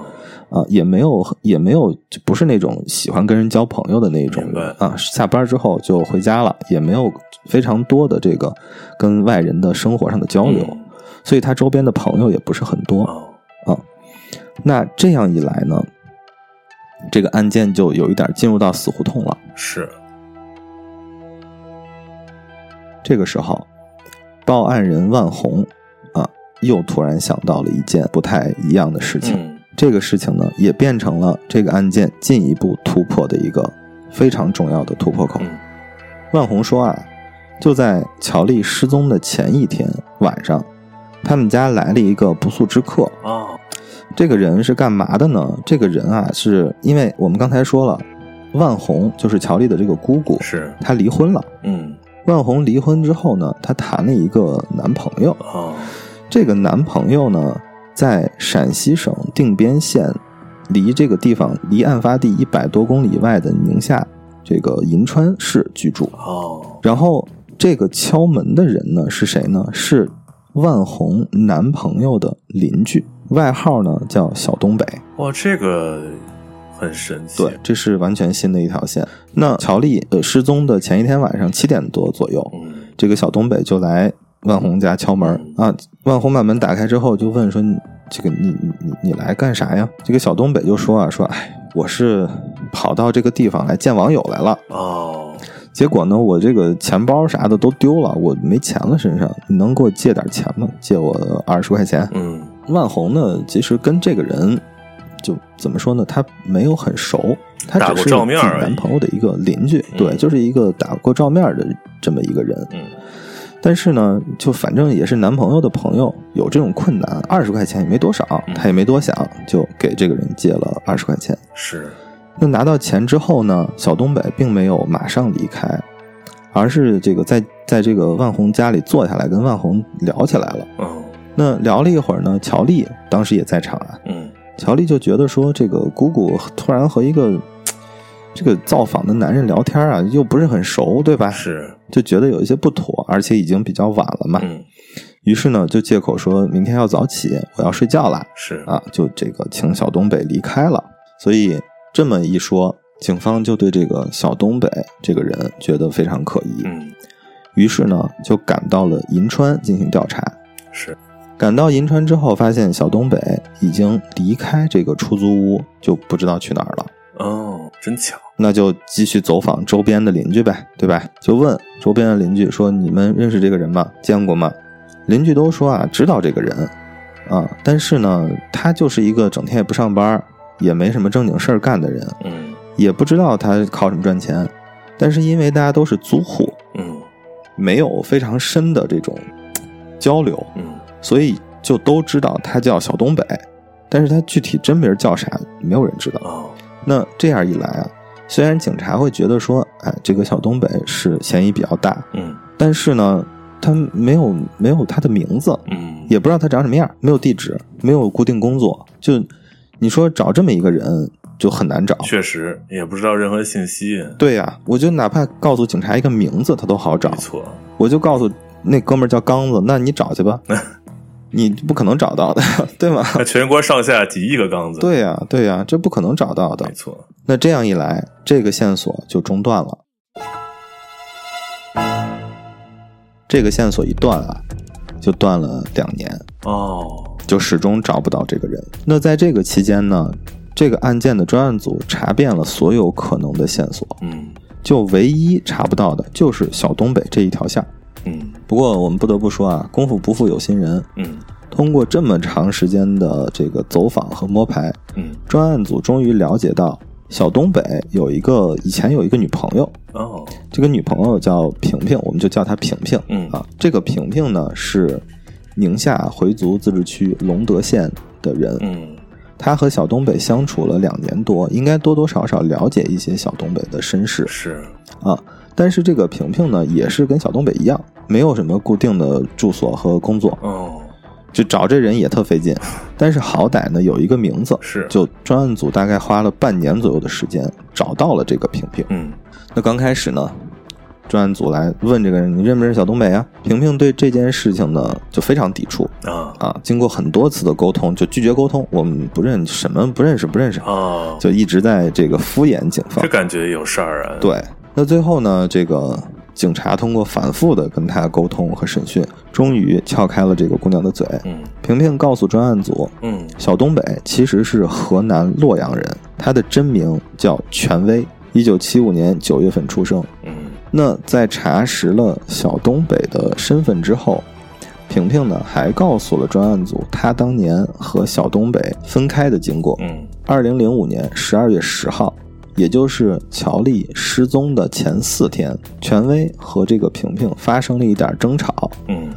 [SPEAKER 2] 啊，
[SPEAKER 1] 也没有也没有就不是那种喜欢跟人交朋友的那种人啊。下班之后就回家了，也没有非常多的这个跟外人的生活上的交流，
[SPEAKER 2] 嗯
[SPEAKER 1] 所以他周边的朋友也不是很多。
[SPEAKER 2] 啊，
[SPEAKER 1] 那这样一来呢，这个案件就有一点进入到死胡同了。
[SPEAKER 2] 是，
[SPEAKER 1] 这个时候，报案人万红啊，又突然想到了一件不太一样的事情。
[SPEAKER 2] 嗯
[SPEAKER 1] 这个事情呢，也变成了这个案件进一步突破的一个非常重要的突破口。
[SPEAKER 2] 嗯
[SPEAKER 1] 万红说啊，就在乔丽失踪的前一天晚上，他们家来了一个不速之客。
[SPEAKER 2] 哦，
[SPEAKER 1] 这个人是干嘛的呢？这个人啊，是因为我们刚才说了，万红就是乔丽的这个姑姑，
[SPEAKER 2] 是，
[SPEAKER 1] 她离婚了。
[SPEAKER 2] 嗯
[SPEAKER 1] 万红离婚之后呢，她谈了一个男朋友。
[SPEAKER 2] 哦，
[SPEAKER 1] 这个男朋友呢，在陕西省定边县，离这个地方离案发地一百多公里外的宁夏这个银川市居住。
[SPEAKER 2] 哦，
[SPEAKER 1] 然后这个敲门的人呢是谁呢？是万红男朋友的邻居，外号呢叫小东北。
[SPEAKER 2] 哇，这个很神奇。
[SPEAKER 1] 对，，这是完全新的一条线。那乔丽呃失踪的前一天晚上七点多左右，
[SPEAKER 2] 嗯
[SPEAKER 1] 这个小东北就来万红家敲门啊。万红把门打开之后，就问说：“这个你你你你来干啥呀？”这个小东北就说啊：“说哎，我是跑到这个地方来见网友来了。
[SPEAKER 2] 哦，
[SPEAKER 1] 结果呢，我这个钱包啥的都丢了，我没钱了身上，你能给我借点钱吗？借我二十块钱。”
[SPEAKER 2] 嗯
[SPEAKER 1] 万红呢，其实跟这个人就怎么说呢？他没有很熟，他只是男朋友的一个邻居，
[SPEAKER 2] 嗯
[SPEAKER 1] 对，就是一个打过照面的这么一个人。
[SPEAKER 2] 嗯
[SPEAKER 1] 但是呢，就反正也是男朋友的朋友，有这种困难，二十块钱也没多少，
[SPEAKER 2] 嗯
[SPEAKER 1] 他也没多想，就给这个人借了二十块钱。
[SPEAKER 2] 是，
[SPEAKER 1] 那拿到钱之后呢，小东北并没有马上离开，而是这个在在这个万红家里坐下来，跟万红聊起来了。
[SPEAKER 2] 嗯
[SPEAKER 1] 那聊了一会儿呢，乔丽当时也在场啊。
[SPEAKER 2] 嗯
[SPEAKER 1] 乔丽就觉得说，这个姑姑突然和一个这个造访的男人聊天啊，又不是很熟，对吧？
[SPEAKER 2] 是，
[SPEAKER 1] 就觉得有一些不妥，而且已经比较晚了嘛。
[SPEAKER 2] 嗯
[SPEAKER 1] 于是呢，就借口说明天要早起，我要睡觉了，
[SPEAKER 2] 是，
[SPEAKER 1] 啊，就这个请小东北离开了。所以这么一说，警方就对这个小东北这个人觉得非常可疑，
[SPEAKER 2] 嗯
[SPEAKER 1] 于是呢，就赶到了银川进行调查。
[SPEAKER 2] 是，
[SPEAKER 1] 赶到银川之后，发现小东北已经离开这个出租屋，就不知道去哪儿了。
[SPEAKER 2] 哦，真巧。
[SPEAKER 1] 那就继续走访周边的邻居呗，对吧？就问周边的邻居说：“你们认识这个人吗？见过吗？”邻居都说啊，知道这个人，啊，但是呢，他就是一个整天也不上班，也没什么正经事儿干的人，
[SPEAKER 2] 嗯
[SPEAKER 1] 也不知道他靠什么赚钱。但是因为大家都是租户，
[SPEAKER 2] 嗯
[SPEAKER 1] 没有非常深的这种交流，
[SPEAKER 2] 嗯
[SPEAKER 1] 所以就都知道他叫小东北，但是他具体真名叫啥，没有人知道。
[SPEAKER 2] 哦，
[SPEAKER 1] 那这样一来啊，虽然警察会觉得说，哎，这个小东北是嫌疑比较大，
[SPEAKER 2] 嗯
[SPEAKER 1] 但是呢，他没有没有他的名字，
[SPEAKER 2] 嗯
[SPEAKER 1] 也不知道他长什么样，没有地址，没有固定工作，就你说找这么一个人就很难找。
[SPEAKER 2] 确实也不知道任何信息。
[SPEAKER 1] 对呀、我就哪怕告诉警察一个名字，他都好找
[SPEAKER 2] 没。错，
[SPEAKER 1] 我就告诉那哥们儿叫刚子，那你找去吧，你不可能找到的，对吗？
[SPEAKER 2] 那全国上下几亿个缸子。，
[SPEAKER 1] 对呀、对呀、这不可能找到的
[SPEAKER 2] 没。错。
[SPEAKER 1] 那这样一来，这个线索就中断了。这个线索一断啊，就断了两年，
[SPEAKER 2] 哦，
[SPEAKER 1] 就始终找不到这个人。那在这个期间呢，这个案件的专案组查遍了所有可能的线索，
[SPEAKER 2] 嗯
[SPEAKER 1] 就唯一查不到的就是小东北这一条线。
[SPEAKER 2] 嗯。
[SPEAKER 1] 不过我们不得不说啊，功夫不负有心人，
[SPEAKER 2] 嗯。
[SPEAKER 1] 通过这么长时间的这个走访和摸排，
[SPEAKER 2] 嗯，
[SPEAKER 1] 专案组终于了解到小东北有一个以前有一个女朋友，
[SPEAKER 2] 哦，
[SPEAKER 1] 这个女朋友叫萍萍，我们就叫她萍萍。
[SPEAKER 2] 嗯。
[SPEAKER 1] 啊，这个萍萍呢是宁夏回族自治区隆德县的人，
[SPEAKER 2] 嗯。
[SPEAKER 1] 她和小东北相处了两年多，应该多多少少了解一些小东北的身世。
[SPEAKER 2] 是，
[SPEAKER 1] 啊。但是这个平平呢，也是跟小东北一样，没有什么固定的住所和工作，
[SPEAKER 2] 哦，
[SPEAKER 1] 就找这人也特费劲。但是好歹呢有一个名字，
[SPEAKER 2] 是，
[SPEAKER 1] 就专案组大概花了半年左右的时间找到了这个平平。
[SPEAKER 2] 嗯
[SPEAKER 1] 那刚开始呢，专案组来问这个人，你认不认识小东北啊？平平对这件事情呢就非常抵触
[SPEAKER 2] 啊
[SPEAKER 1] 啊，经过很多次的沟通，就拒绝沟通，我们不认什么不认识不认识，
[SPEAKER 2] 啊，
[SPEAKER 1] 就一直在这个敷衍警方
[SPEAKER 2] 这。感觉有事儿啊。，
[SPEAKER 1] 对，那最后呢，这个警察通过反复的跟他沟通和审讯，终于撬开了这个姑娘的嘴。
[SPEAKER 2] 嗯
[SPEAKER 1] 萍萍告诉专案组，
[SPEAKER 2] 嗯
[SPEAKER 1] 小东北其实是河南洛阳人，他的真名叫权威，一九七五年九月份出生。
[SPEAKER 2] 嗯
[SPEAKER 1] 那在查实了小东北的身份之后，萍萍呢还告诉了专案组，她当年和小东北分开的经过。
[SPEAKER 2] 嗯
[SPEAKER 1] 二零零五年十二月十号，也就是乔丽失踪的前四天，权威和这个萍萍发生了一点争吵。
[SPEAKER 2] 嗯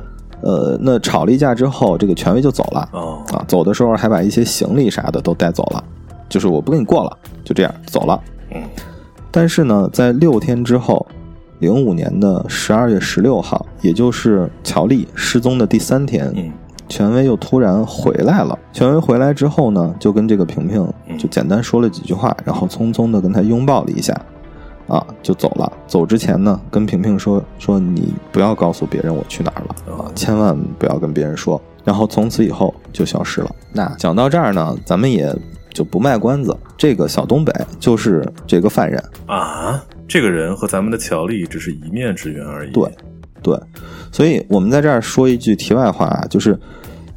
[SPEAKER 1] 呃，那吵了一架之后，这个权威就走了。
[SPEAKER 2] 哦
[SPEAKER 1] 啊，走的时候还把一些行李啥的都带走了，就是我不跟你过了，就这样走了。
[SPEAKER 2] 嗯
[SPEAKER 1] 但是呢，在六天之后，零五年的十二月十六号，也就是乔丽失踪的第三天，
[SPEAKER 2] 嗯
[SPEAKER 1] 权威又突然回来了。权威回来之后呢，就跟这个萍萍就简单说了几句话，然后匆匆的跟他拥抱了一下，啊，就走了。走之前呢，跟萍萍说说你不要告诉别人我去哪儿了啊，千万不要跟别人说。然后从此以后就消失了。那讲到这儿呢，咱们也就不卖关子，这个小东北就是这个犯人。
[SPEAKER 2] 啊，这个人和咱们的乔丽只是一面之缘而已。
[SPEAKER 1] 对，对，所以我们在这儿说一句题外话啊，就是，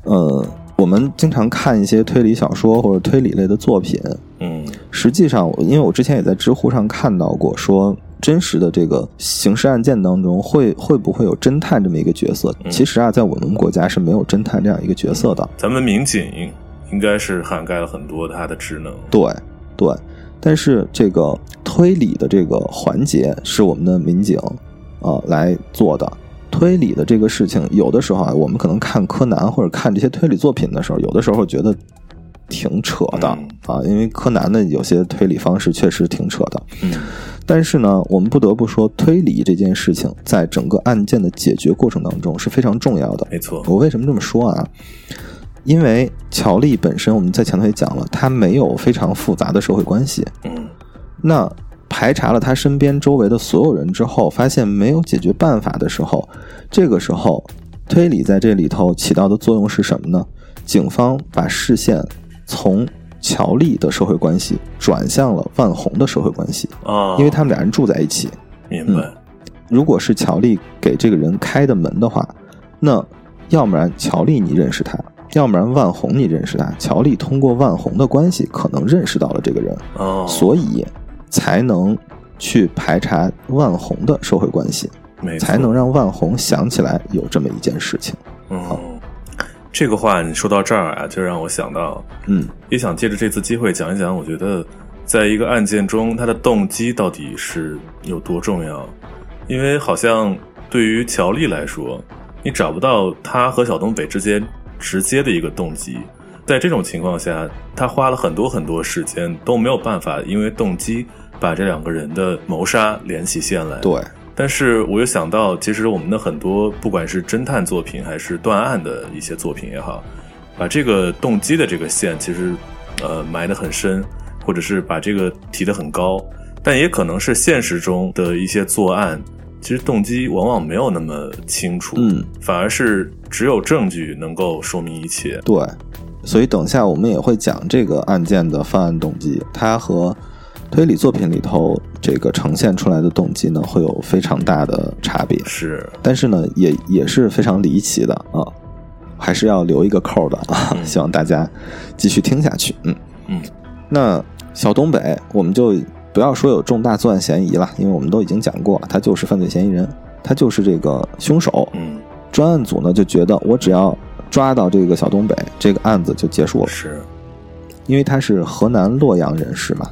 [SPEAKER 1] 呃，我们经常看一些推理小说或者推理类的作品，
[SPEAKER 2] 嗯
[SPEAKER 1] 实际上，因为我之前也在知乎上看到过，说真实的这个刑事案件当中会会不会有侦探这么一个角色？
[SPEAKER 2] 嗯
[SPEAKER 1] 其实啊，在我们国家是没有侦探这样一个角色的。
[SPEAKER 2] 咱们民警应该是涵盖了很多他的职能。
[SPEAKER 1] 对，对，但是这个推理的这个环节是我们的民警啊、呃来做的。推理的这个事情，有的时候啊，我们可能看柯南或者看这些推理作品的时候，有的时候觉得挺扯的、
[SPEAKER 2] 嗯
[SPEAKER 1] 啊，因为柯南的有些推理方式确实挺扯的。
[SPEAKER 2] 嗯
[SPEAKER 1] 但是呢，我们不得不说，推理这件事情在整个案件的解决过程当中是非常重要的。
[SPEAKER 2] 没错。
[SPEAKER 1] 我为什么这么说啊？因为乔丽本身，我们在前头也讲了，她没有非常复杂的社会关系。
[SPEAKER 2] 嗯
[SPEAKER 1] 那排查了他身边周围的所有人之后，发现没有解决办法的时候，这个时候推理在这里头起到的作用是什么呢？警方把视线从乔丽的社会关系转向了万红的社会关系，
[SPEAKER 2] 啊，
[SPEAKER 1] 因为他们俩人住在一起。
[SPEAKER 2] 明白。
[SPEAKER 1] 如果是乔丽给这个人开的门的话，那要不然乔丽你认识他，要不然万红你认识他。乔丽通过万红的关系，可能认识到了这个人，
[SPEAKER 2] 哦，
[SPEAKER 1] 所以才能去排查万红的社会关系，才能让万红想起来有这么一件事情。
[SPEAKER 2] 嗯，这个话你说到这儿啊，就让我想到，
[SPEAKER 1] 嗯
[SPEAKER 2] 也想借着这次机会讲一讲，我觉得在一个案件中，他的动机到底是有多重要？因为好像对于乔丽来说，你找不到他和小东北之间直接的一个动机。在这种情况下，他花了很多很多时间都没有办法因为动机把这两个人的谋杀连起线来。
[SPEAKER 1] 对，
[SPEAKER 2] 但是我又想到，其实我们的很多不管是侦探作品还是断案的一些作品也好，把这个动机的这个线其实呃埋得很深，或者是把这个提得很高，但也可能是现实中的一些作案，其实动机往往没有那么清楚，
[SPEAKER 1] 嗯，
[SPEAKER 2] 反而是只有证据能够说明一切。
[SPEAKER 1] 对，所以等下我们也会讲这个案件的犯案动机，它和推理作品里头这个呈现出来的动机呢，会有非常大的差别。
[SPEAKER 2] 是，
[SPEAKER 1] 但是呢，也也是非常离奇的啊，还是要留一个扣的啊，
[SPEAKER 2] 嗯
[SPEAKER 1] 希望大家继续听下去。嗯
[SPEAKER 2] 嗯，
[SPEAKER 1] 那小东北，我们就不要说有重大作案嫌疑了，因为我们都已经讲过了，他就是犯罪嫌疑人，他就是这个凶手。
[SPEAKER 2] 嗯，
[SPEAKER 1] 专案组呢就觉得，我只要抓到这个小东北，这个案子就结束了。
[SPEAKER 2] 是，
[SPEAKER 1] 因为他是河南洛阳人士嘛，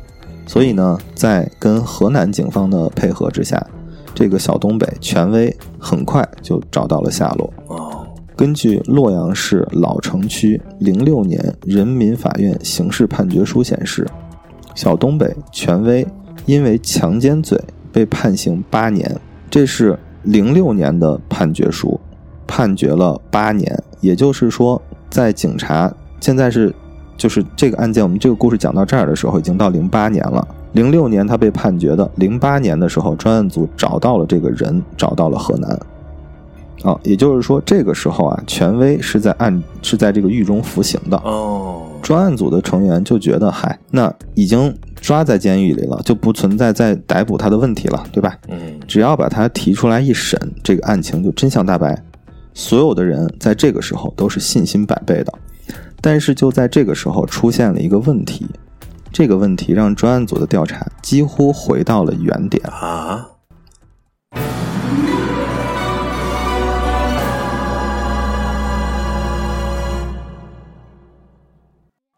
[SPEAKER 1] 所以呢，在跟河南警方的配合之下，这个小东北权威很快就找到了下落。
[SPEAKER 2] 哦，
[SPEAKER 1] 根据洛阳市老城区零六年人民法院刑事判决书显示，小东北权威因为强奸罪被判刑八年，这是零六年的判决书，判决了八年，也就是说，在警察现在是就是这个案件，我们这个故事讲到这儿的时候，已经到零八年了。零六年他被判决的，零八年的时候，专案组找到了这个人，找到了河南。啊，也就是说，这个时候啊，权威是在案是在这个狱中服刑的。
[SPEAKER 2] 哦，
[SPEAKER 1] 专案组的成员就觉得，嗨，那已经抓在监狱里了，就不存在再逮捕他的问题了，对吧？
[SPEAKER 2] 嗯，
[SPEAKER 1] 只要把他提出来一审，这个案情就真相大白。所有的人在这个时候都是信心百倍的，但是就在这个时候出现了一个问题这个问题让专案组的调查几乎回到了原点。
[SPEAKER 2] 啊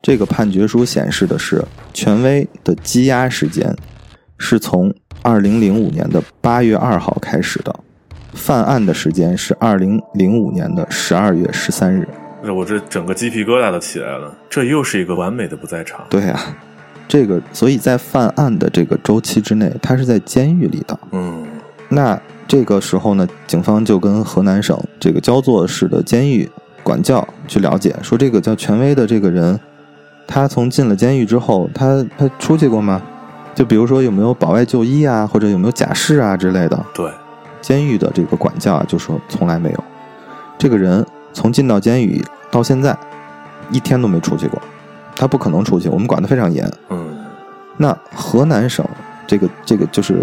[SPEAKER 1] 这个判决书显示的是权威的羁押时间是从二零零五年的八月二号开始的犯案的时间是二零零五年的十二月十三日。
[SPEAKER 2] 那我这整个鸡皮疙瘩都起来了，这又是一个完美的不在场。
[SPEAKER 1] 对呀、这个所以在犯案的这个周期之内，他是在监狱里的。
[SPEAKER 2] 嗯
[SPEAKER 1] 那这个时候呢，警方就跟河南省这个焦作市的监狱管教去了解，说这个叫权威的这个人，他从进了监狱之后，他他出去过吗？就比如说有没有保外就医啊，或者有没有假释啊之类的。
[SPEAKER 2] 对，
[SPEAKER 1] 监狱的这个管教啊，就说从来没有。这个人从进到监狱到现在，一天都没出去过，他不可能出去，我们管得非常严。
[SPEAKER 2] 嗯
[SPEAKER 1] 那河南省这个这个就是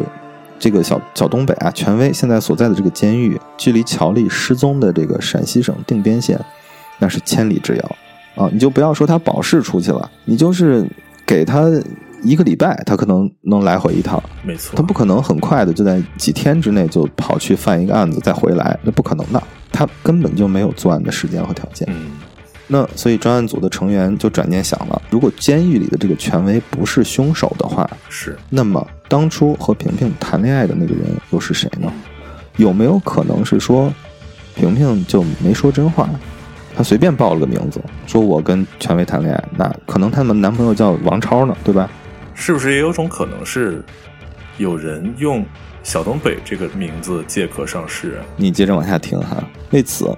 [SPEAKER 1] 这个小小东北啊，权威现在所在的这个监狱，距离乔丽失踪的这个陕西省定边县，那是千里之遥啊！你就不要说他保释出去了，你就是给他一个礼拜，他可能能来回一趟，
[SPEAKER 2] 没错，
[SPEAKER 1] 他不可能很快的就在几天之内就跑去犯一个案子再回来，那不可能的，他根本就没有作案的时间和条件。
[SPEAKER 2] 嗯
[SPEAKER 1] 那所以专案组的成员就转念想了，如果监狱里的这个权威不是凶手的话，
[SPEAKER 2] 是
[SPEAKER 1] 那么当初和萍萍谈恋爱的那个人又是谁呢？有没有可能是说，萍萍就没说真话，她随便报了个名字，说我跟权威谈恋爱，那可能他们男朋友叫王超呢，对吧？
[SPEAKER 2] 是不是也有种可能是有人用小东北这个名字借壳上市啊？
[SPEAKER 1] 你接着往下听哈。为此，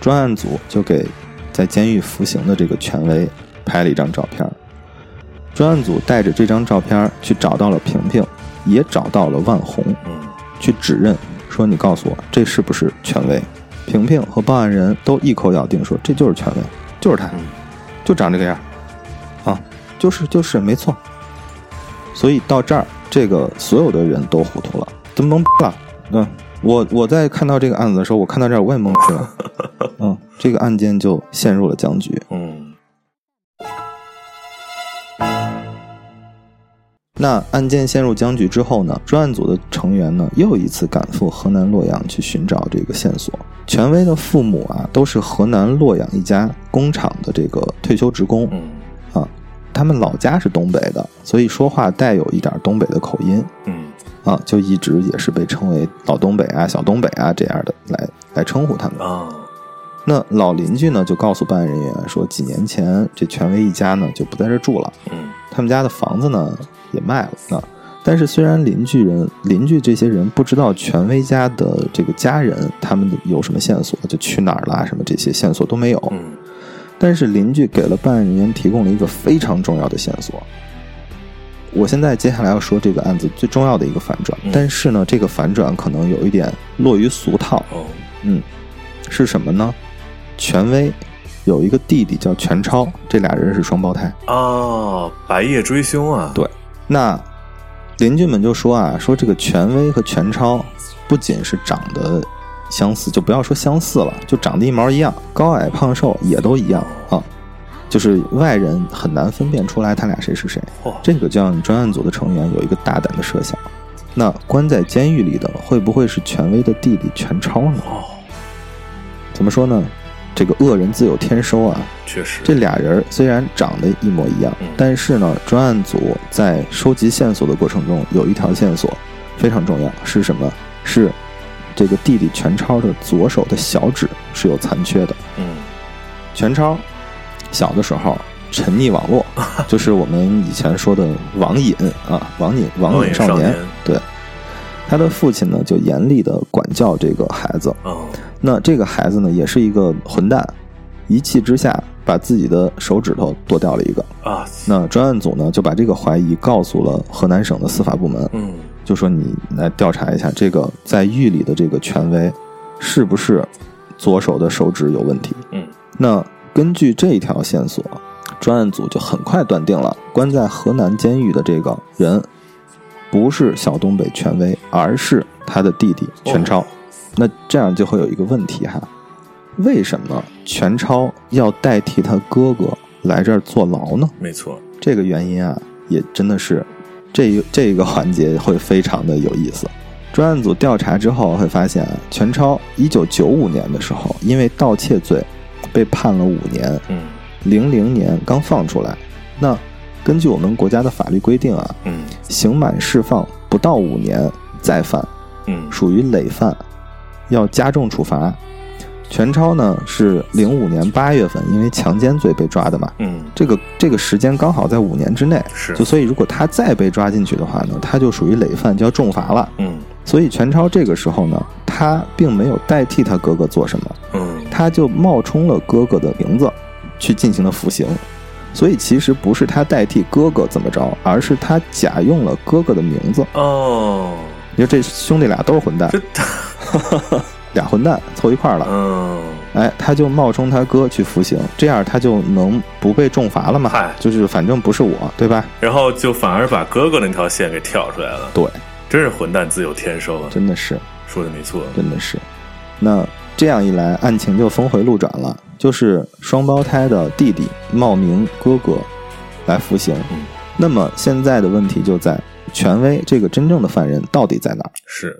[SPEAKER 1] 专案组就给在监狱服刑的这个权威拍了一张照片。专案组带着这张照片去找到了平平，也找到了万红，
[SPEAKER 2] 嗯
[SPEAKER 1] 去指认说：“你告诉我，这是不是权威？”平平和报案人都一口咬定说：“这就是权威，就是他，
[SPEAKER 2] 嗯
[SPEAKER 1] 就长这个样啊，就是就是没错。”所以到这儿，这个所有的人都糊涂了，都懵逼了。嗯，我我在看到这个案子的时候，我看到这儿我也懵逼了。嗯，这个案件就陷入了僵局。
[SPEAKER 2] 嗯
[SPEAKER 1] 那案件陷入僵局之后呢，专案组的成员呢又一次赶赴河南洛阳去寻找这个线索。权威的父母啊，都是河南洛阳一家工厂的这个退休职工
[SPEAKER 2] 嗯
[SPEAKER 1] 啊，他们老家是东北的，所以说话带有一点东北的口音
[SPEAKER 2] 嗯
[SPEAKER 1] 啊，就一直也是被称为老东北啊、小东北啊这样的来来称呼他们。
[SPEAKER 2] 啊
[SPEAKER 1] 那老邻居呢就告诉办案人员说，几年前这权威一家呢就不在这儿住了。
[SPEAKER 2] 嗯
[SPEAKER 1] 他们家的房子呢也卖了啊。但是虽然邻居人邻居这些人不知道权威家的这个家人他们有什么线索，就去哪儿啦什么这些线索都没有，
[SPEAKER 2] 嗯
[SPEAKER 1] 但是邻居给了办案人员提供了一个非常重要的线索。我现在接下来要说这个案子最重要的一个反转，
[SPEAKER 2] 嗯
[SPEAKER 1] 但是呢，这个反转可能有一点落于俗套，
[SPEAKER 2] 哦
[SPEAKER 1] 嗯，是什么呢？权威有一个弟弟叫权超，这俩人是双胞胎。
[SPEAKER 2] 哦，白夜追凶啊！
[SPEAKER 1] 对那邻居们就说啊，说这个权威和权超不仅是长得相似，就不要说相似了，就长得一毛一样，高矮胖瘦也都一样啊，就是外人很难分辨出来他俩谁是谁。这个就让专案组的成员有一个大胆的设想：那关在监狱里的会不会是权威的弟弟权超呢？
[SPEAKER 2] 哦，
[SPEAKER 1] 怎么说呢？这个恶人自有天收啊！
[SPEAKER 2] 确实，
[SPEAKER 1] 这俩人虽然长得一模一样
[SPEAKER 2] 嗯，
[SPEAKER 1] 但是呢，专案组在收集线索的过程中，有一条线索非常重要，是什么？是这个弟弟全超的左手的小指是有残缺的。
[SPEAKER 2] 嗯。
[SPEAKER 1] 全超小的时候沉溺网络，就是我们以前说的网瘾啊，网瘾网
[SPEAKER 2] 网
[SPEAKER 1] 瘾少年。
[SPEAKER 2] 瘾少年。
[SPEAKER 1] 对，他的父亲呢就严厉的管教这个孩子，
[SPEAKER 2] 哦。
[SPEAKER 1] 那这个孩子呢，也是一个混蛋，一气之下把自己的手指头剁掉了一个。
[SPEAKER 2] 啊，
[SPEAKER 1] 那专案组呢，就把这个怀疑告诉了河南省的司法部门，
[SPEAKER 2] 嗯
[SPEAKER 1] 就说你来调查一下这个在狱里的这个权威，是不是左手的手指有问题？
[SPEAKER 2] 嗯
[SPEAKER 1] 那根据这一条线索，专案组就很快断定了关在河南监狱的这个人，不是小东北权威，而是他的弟弟全超。那这样就会有一个问题哈，为什么全超要代替他哥哥来这儿坐牢呢？
[SPEAKER 2] 没错，
[SPEAKER 1] 这个原因啊，也真的是这一这个环节会非常的有意思。专案组调查之后会发现啊，全超一九九五年的时候因为盗窃罪被判了五年，
[SPEAKER 2] 嗯
[SPEAKER 1] 零零年刚放出来。那根据我们国家的法律规定啊，
[SPEAKER 2] 嗯
[SPEAKER 1] 刑满释放不到五年再犯，
[SPEAKER 2] 嗯
[SPEAKER 1] 属于累犯，要加重处罚。全超呢是零五年八月份因为强奸罪被抓的嘛，
[SPEAKER 2] 嗯，
[SPEAKER 1] 这个这个时间刚好在五年之内，
[SPEAKER 2] 是。
[SPEAKER 1] 就所以如果他再被抓进去的话呢，他就属于累犯，就要重罚了。
[SPEAKER 2] 嗯。
[SPEAKER 1] 所以全超这个时候呢，他并没有代替他哥哥做什么，
[SPEAKER 2] 嗯。
[SPEAKER 1] 他就冒充了哥哥的名字去进行了服刑。所以其实不是他代替哥哥怎么着，而是他假用了哥哥的名字。
[SPEAKER 2] 哦，
[SPEAKER 1] 你说这兄弟俩都是混蛋，
[SPEAKER 2] 这
[SPEAKER 1] 俩混蛋凑一块儿了。
[SPEAKER 2] 嗯
[SPEAKER 1] 哎，他就冒充他哥去服刑，这样他就能不被重罚了嘛
[SPEAKER 2] 嗨？
[SPEAKER 1] 就是反正不是我，对吧？
[SPEAKER 2] 然后就反而把哥哥那条线给跳出来了，
[SPEAKER 1] 对，
[SPEAKER 2] 真是混蛋自有天收啊！
[SPEAKER 1] 真的是，
[SPEAKER 2] 说的没错，
[SPEAKER 1] 真的是。那这样一来，案情就峰回路转了，就是双胞胎的弟弟冒名哥哥来服刑。
[SPEAKER 2] 嗯
[SPEAKER 1] 那么现在的问题就在权威这个真正的犯人到底在哪儿？
[SPEAKER 2] 是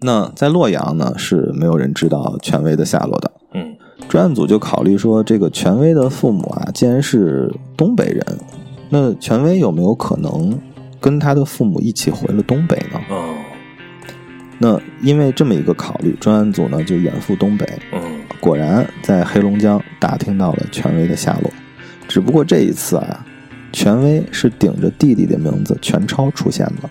[SPEAKER 1] 那在洛阳呢，是没有人知道权威的下落的。
[SPEAKER 2] 嗯
[SPEAKER 1] 专案组就考虑说，这个权威的父母啊，既然是东北人，那权威有没有可能跟他的父母一起回了东北呢？
[SPEAKER 2] 哦
[SPEAKER 1] 那因为这么一个考虑，专案组呢就远赴东北，
[SPEAKER 2] 嗯
[SPEAKER 1] 果然在黑龙江打听到了权威的下落。只不过这一次啊，权威是顶着弟弟的名字全超出现的，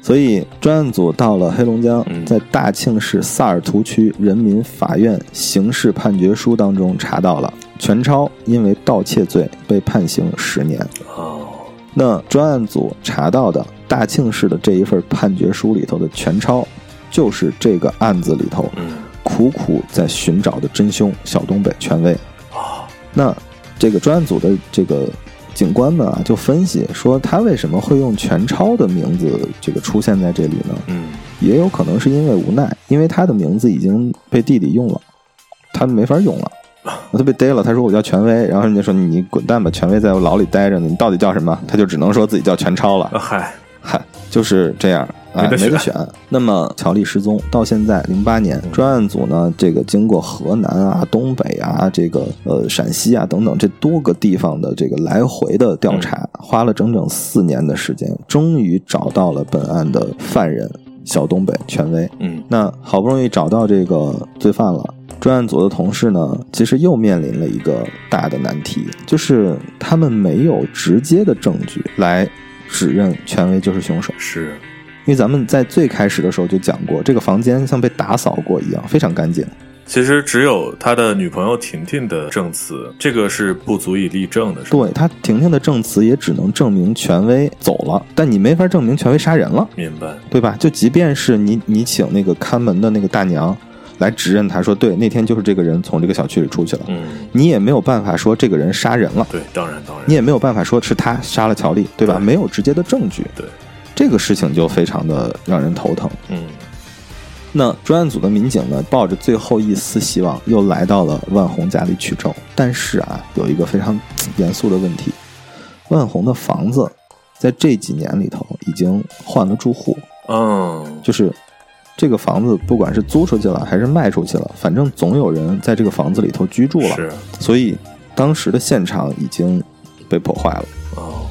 [SPEAKER 1] 所以专案组到了黑龙江
[SPEAKER 2] 嗯，
[SPEAKER 1] 在大庆市萨尔图区人民法院刑事判决书当中查到了全超因为盗窃罪被判刑十年。
[SPEAKER 2] 哦
[SPEAKER 1] 那专案组查到的大庆市的这一份判决书里头的全超，就是这个案子里头
[SPEAKER 2] 嗯
[SPEAKER 1] 苦苦在寻找的真凶小东北权威。
[SPEAKER 2] 哦
[SPEAKER 1] 那这个专案组的这个警官们啊，就分析说，他为什么会用全超的名字这个出现在这里呢？
[SPEAKER 2] 嗯
[SPEAKER 1] 也有可能是因为无奈，因为他的名字已经被弟弟用了，他没法用了。他被逮了，他说我叫权威，然后人家说你滚蛋吧，权威在我牢里待着呢，你到底叫什么？他就只能说自己叫全超了。
[SPEAKER 2] 啊嗨
[SPEAKER 1] 嗨，就是这样，哎，
[SPEAKER 2] 没得选
[SPEAKER 1] 没得选。那么乔丽失踪到现在零八年，专案组呢，这个经过河南啊、东北啊、这个呃陕西啊等等这多个地方的这个来回的调查，花了整整四年的时间，终于找到了本案的犯人小东北权威。
[SPEAKER 2] 嗯
[SPEAKER 1] 那好不容易找到这个罪犯了，专案组的同事呢，其实又面临了一个大的难题，就是他们没有直接的证据来指认权威就是凶手。
[SPEAKER 2] 是
[SPEAKER 1] 因为咱们在最开始的时候就讲过，这个房间像被打扫过一样，非常干净。
[SPEAKER 2] 其实只有他的女朋友婷婷的证词，这个是不足以立证的，
[SPEAKER 1] 对他，婷婷的证词也只能证明权威走了，但你没法证明权威杀人了，
[SPEAKER 2] 明白。
[SPEAKER 1] 对吧？就即便是你你请那个看门的那个大娘来指认他说，对，那天就是这个人从这个小区里出去了，
[SPEAKER 2] 嗯，
[SPEAKER 1] 你也没有办法说这个人杀人了，
[SPEAKER 2] 对，当然当然。
[SPEAKER 1] 你，也没有办法说是他杀了乔丽，对吧？
[SPEAKER 2] 对。
[SPEAKER 1] 没有直接的证据，
[SPEAKER 2] 对，
[SPEAKER 1] 这个事情就非常的让人头疼。
[SPEAKER 2] 嗯。
[SPEAKER 1] 那专案组的民警呢，抱着最后一丝希望，又来到了万红家里取证。但是啊，有一个非常严肃的问题：万红的房子在这几年里头已经换了住户，
[SPEAKER 2] 嗯，
[SPEAKER 1] 就是这个房子不管是租出去了还是卖出去了，反正总有人在这个房子里头居住了。
[SPEAKER 2] 是
[SPEAKER 1] 所以当时的现场已经被破坏了。
[SPEAKER 2] 哦，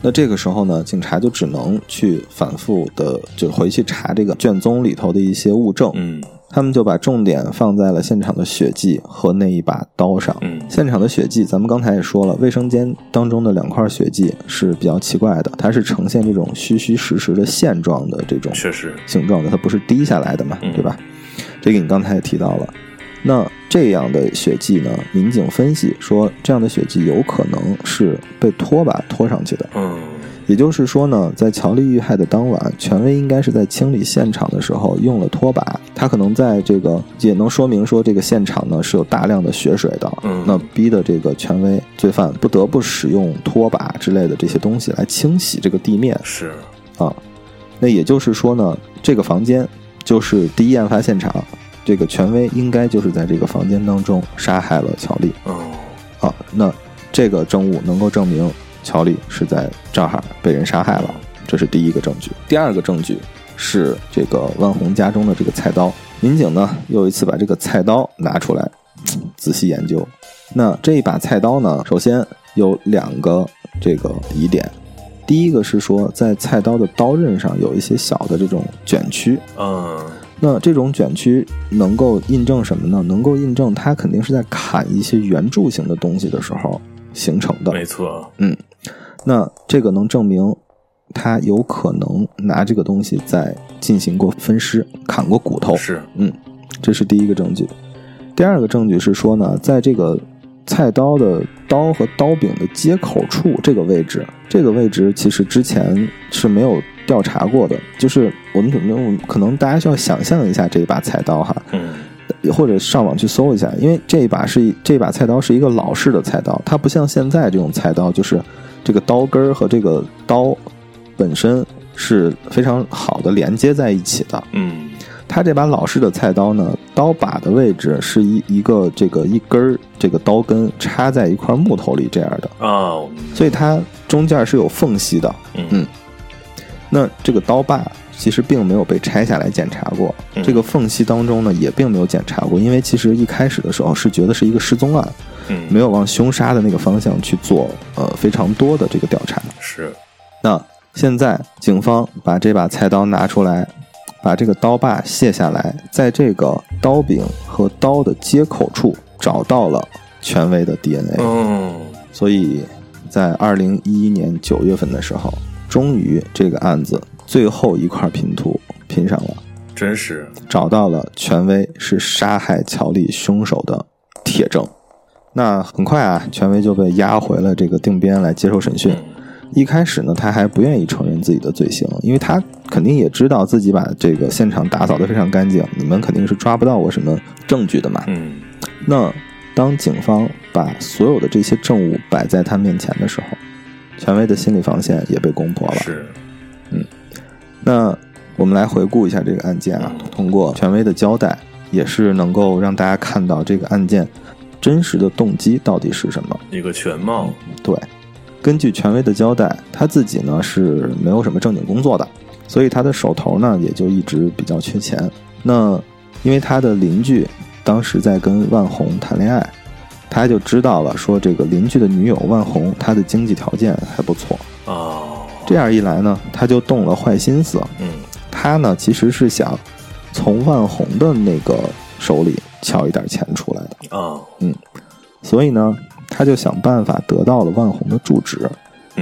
[SPEAKER 1] 那这个时候呢，警察就只能去反复的就回去查这个卷宗里头的一些物证。
[SPEAKER 2] 嗯
[SPEAKER 1] 他们就把重点放在了现场的血迹和那一把刀上。
[SPEAKER 2] 嗯
[SPEAKER 1] 现场的血迹，咱们刚才也说了，卫生间当中的两块血迹是比较奇怪的，它是呈现这种虚虚实实的线状的这种
[SPEAKER 2] 确实，
[SPEAKER 1] 形状的，它不是滴下来的嘛，
[SPEAKER 2] 嗯
[SPEAKER 1] 对吧？这个你刚才也提到了。那这样的血迹呢？民警分析说，这样的血迹有可能是被拖把拖上去的。
[SPEAKER 2] 嗯
[SPEAKER 1] 也就是说呢，在乔丽遇害的当晚，权威应该是在清理现场的时候用了拖把。他可能在这个也能说明说，这个现场呢是有大量的血水的，
[SPEAKER 2] 嗯
[SPEAKER 1] 那逼的这个权威罪犯不得不使用拖把之类的这些东西来清洗这个地面
[SPEAKER 2] 是，
[SPEAKER 1] 啊。那也就是说呢，这个房间就是第一案发现场，这个权威应该就是在这个房间当中杀害了乔丽。
[SPEAKER 2] 哦
[SPEAKER 1] 啊，那这个证物能够证明乔丽是在这儿被人杀害了，这是第一个证据。第二个证据是这个万红家中的这个菜刀。民警呢又一次把这个菜刀拿出来仔细研究。那这一把菜刀呢，首先有两个这个疑点。第一个是说，在菜刀的刀刃上有一些小的这种卷曲。
[SPEAKER 2] 嗯，
[SPEAKER 1] 那这种卷曲能够印证什么呢？能够印证它肯定是在砍一些圆柱形的东西的时候形成的。
[SPEAKER 2] 没错。
[SPEAKER 1] 嗯，那这个能证明他有可能拿这个东西在进行过分尸、砍过骨头。
[SPEAKER 2] 是，
[SPEAKER 1] 嗯，这是第一个证据。第二个证据是说呢，在这个。菜刀的刀和刀柄的接口处这个位置，这个位置其实之前是没有调查过的。就是我们可能可能大家需要想象一下这一把菜刀哈，
[SPEAKER 2] 嗯，
[SPEAKER 1] 或者上网去搜一下，因为这一把是这把菜刀是一个老式的菜刀，它不像现在这种菜刀，就是这个刀根儿和这个刀本身是非常好的连接在一起的，
[SPEAKER 2] 嗯。
[SPEAKER 1] 它这把老式的菜刀呢，刀把的位置是一一个这个一根儿这个刀根插在一块木头里这样的
[SPEAKER 2] 啊，
[SPEAKER 1] 所以它中间是有缝隙的。
[SPEAKER 2] 嗯，
[SPEAKER 1] 那这个刀把其实并没有被拆下来检查过，这个缝隙当中呢也并没有检查过，因为其实一开始的时候是觉得是一个失踪案，
[SPEAKER 2] 嗯，
[SPEAKER 1] 没有往凶杀的那个方向去做呃非常多的这个调查。
[SPEAKER 2] 是，
[SPEAKER 1] 那现在警方把这把菜刀拿出来。把这个刀把卸下来，在这个刀柄和刀的接口处找到了权威的 DNA。
[SPEAKER 2] 嗯，
[SPEAKER 1] 所以在二零一一年九月份的时候，终于这个案子最后一块拼图拼上了，
[SPEAKER 2] 真是
[SPEAKER 1] 找到了权威是杀害乔丽凶手的铁证。那很快啊，权威就被押回了这个定边来接受审讯。一开始呢，他还不愿意承认自己的罪行，因为他肯定也知道自己把这个现场打扫的非常干净，你们肯定是抓不到我什么证据的嘛。
[SPEAKER 2] 嗯。
[SPEAKER 1] 那当警方把所有的这些证物摆在他面前的时候，权威的心理防线也被攻破了。
[SPEAKER 2] 是。
[SPEAKER 1] 嗯。那我们来回顾一下这个案件啊，通过权威的交代，也是能够让大家看到这个案件真实的动机到底是什么。
[SPEAKER 2] 一个全貌。
[SPEAKER 1] 对。根据权威的交代，他自己呢是没有什么正经工作的，所以他的手头呢也就一直比较缺钱。那因为他的邻居当时在跟万红谈恋爱，他就知道了，说这个邻居的女友万红，她的经济条件还不错
[SPEAKER 2] 哦。
[SPEAKER 1] 这样一来呢，他就动了坏心思。
[SPEAKER 2] 嗯，
[SPEAKER 1] 他呢其实是想从万红的那个手里撬一点钱出来的
[SPEAKER 2] 啊。
[SPEAKER 1] 嗯，所以呢。他就想办法得到了万红的住址，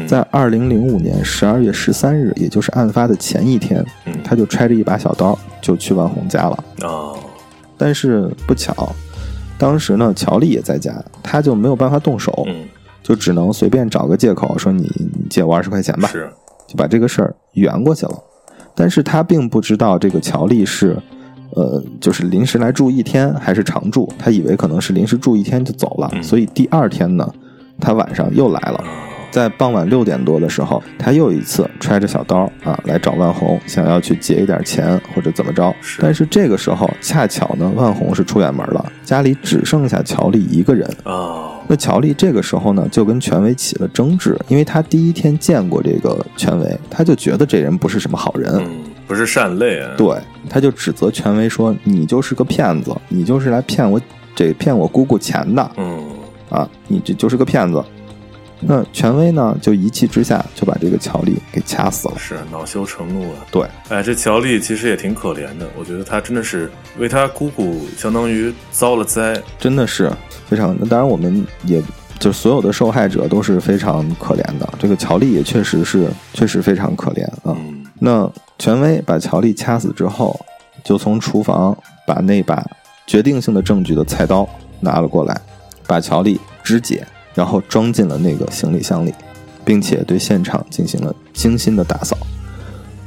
[SPEAKER 1] 在二零零五年十二月十三日，也就是案发的前一天，他就揣着一把小刀就去万红家了。
[SPEAKER 2] 哦，
[SPEAKER 1] 但是不巧，当时呢乔丽也在家，他就没有办法动手，就只能随便找个借口说你借我二十块钱吧，
[SPEAKER 2] 是，
[SPEAKER 1] 就把这个事儿圆过去了。但是他并不知道这个乔丽是。呃，就是临时来住一天还是常住？他以为可能是临时住一天就走了，所以第二天呢，他晚上又来了，在傍晚六点多的时候，他又一次揣着小刀啊来找万红，想要去借一点钱或者怎么着。但是这个时候恰巧呢，万红是出远门了，家里只剩下乔丽一个人
[SPEAKER 2] 啊。
[SPEAKER 1] 那乔丽这个时候呢，就跟权威起了争执，因为他第一天见过这个权威，他就觉得这人不是什么好人。
[SPEAKER 2] 不是善类啊！
[SPEAKER 1] 对，他就指责权威说：“你就是个骗子，你就是来骗我，这骗我姑姑钱的。”
[SPEAKER 2] 嗯，
[SPEAKER 1] 啊，你这就是个骗子。那权威呢，就一气之下就把这个乔丽给掐死了。
[SPEAKER 2] 是恼羞成怒了！
[SPEAKER 1] 对，
[SPEAKER 2] 哎，这乔丽其实也挺可怜的。我觉得她真的是为她姑姑相当于遭了灾，
[SPEAKER 1] 真的是非常。当然，我们也就所有的受害者都是非常可怜的。这个乔丽也确实是，确实非常可怜啊。那权威把乔丽掐死之后，就从厨房把那把决定性的证据的菜刀拿了过来，把乔丽肢解，然后装进了那个行李箱里，并且对现场进行了精心的打扫。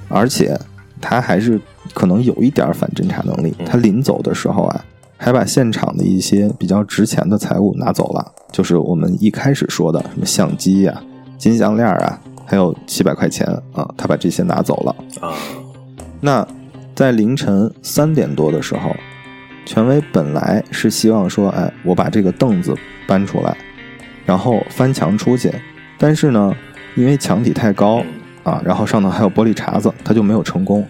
[SPEAKER 1] 而且他还是可能有一点反侦查能力，他临走的时候啊，还把现场的一些比较值钱的财物拿走了，就是我们一开始说的什么相机呀、金项链啊。还有七百块钱啊，他把这些拿走了
[SPEAKER 2] 啊。
[SPEAKER 1] 那在凌晨三点多的时候，权威本来是希望说，哎，我把这个凳子搬出来，然后翻墙出去。但是呢，因为墙体太高啊，然后上头还有玻璃碴子，他就没有成功。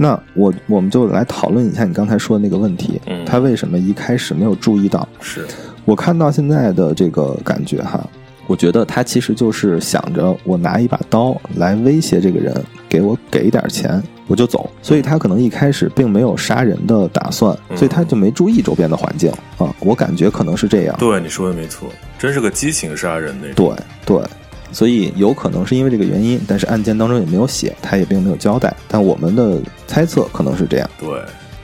[SPEAKER 1] 那我我们就来讨论一下你刚才说的那个问题，
[SPEAKER 2] 嗯
[SPEAKER 1] 他为什么一开始没有注意到？
[SPEAKER 2] 是，
[SPEAKER 1] 我看到现在的这个感觉哈，我觉得他其实就是想着我拿一把刀来威胁这个人，给我给一点钱我就走，所以他可能一开始并没有杀人的打算，
[SPEAKER 2] 嗯
[SPEAKER 1] 所以他就没注意周边的环境啊，我感觉可能是这样。
[SPEAKER 2] 对你说的没错，真是个激情杀人那种。
[SPEAKER 1] 对对，所以有可能是因为这个原因，但是案件当中也没有写，他也并没有交代，但我们的猜测可能是这样。
[SPEAKER 2] 对，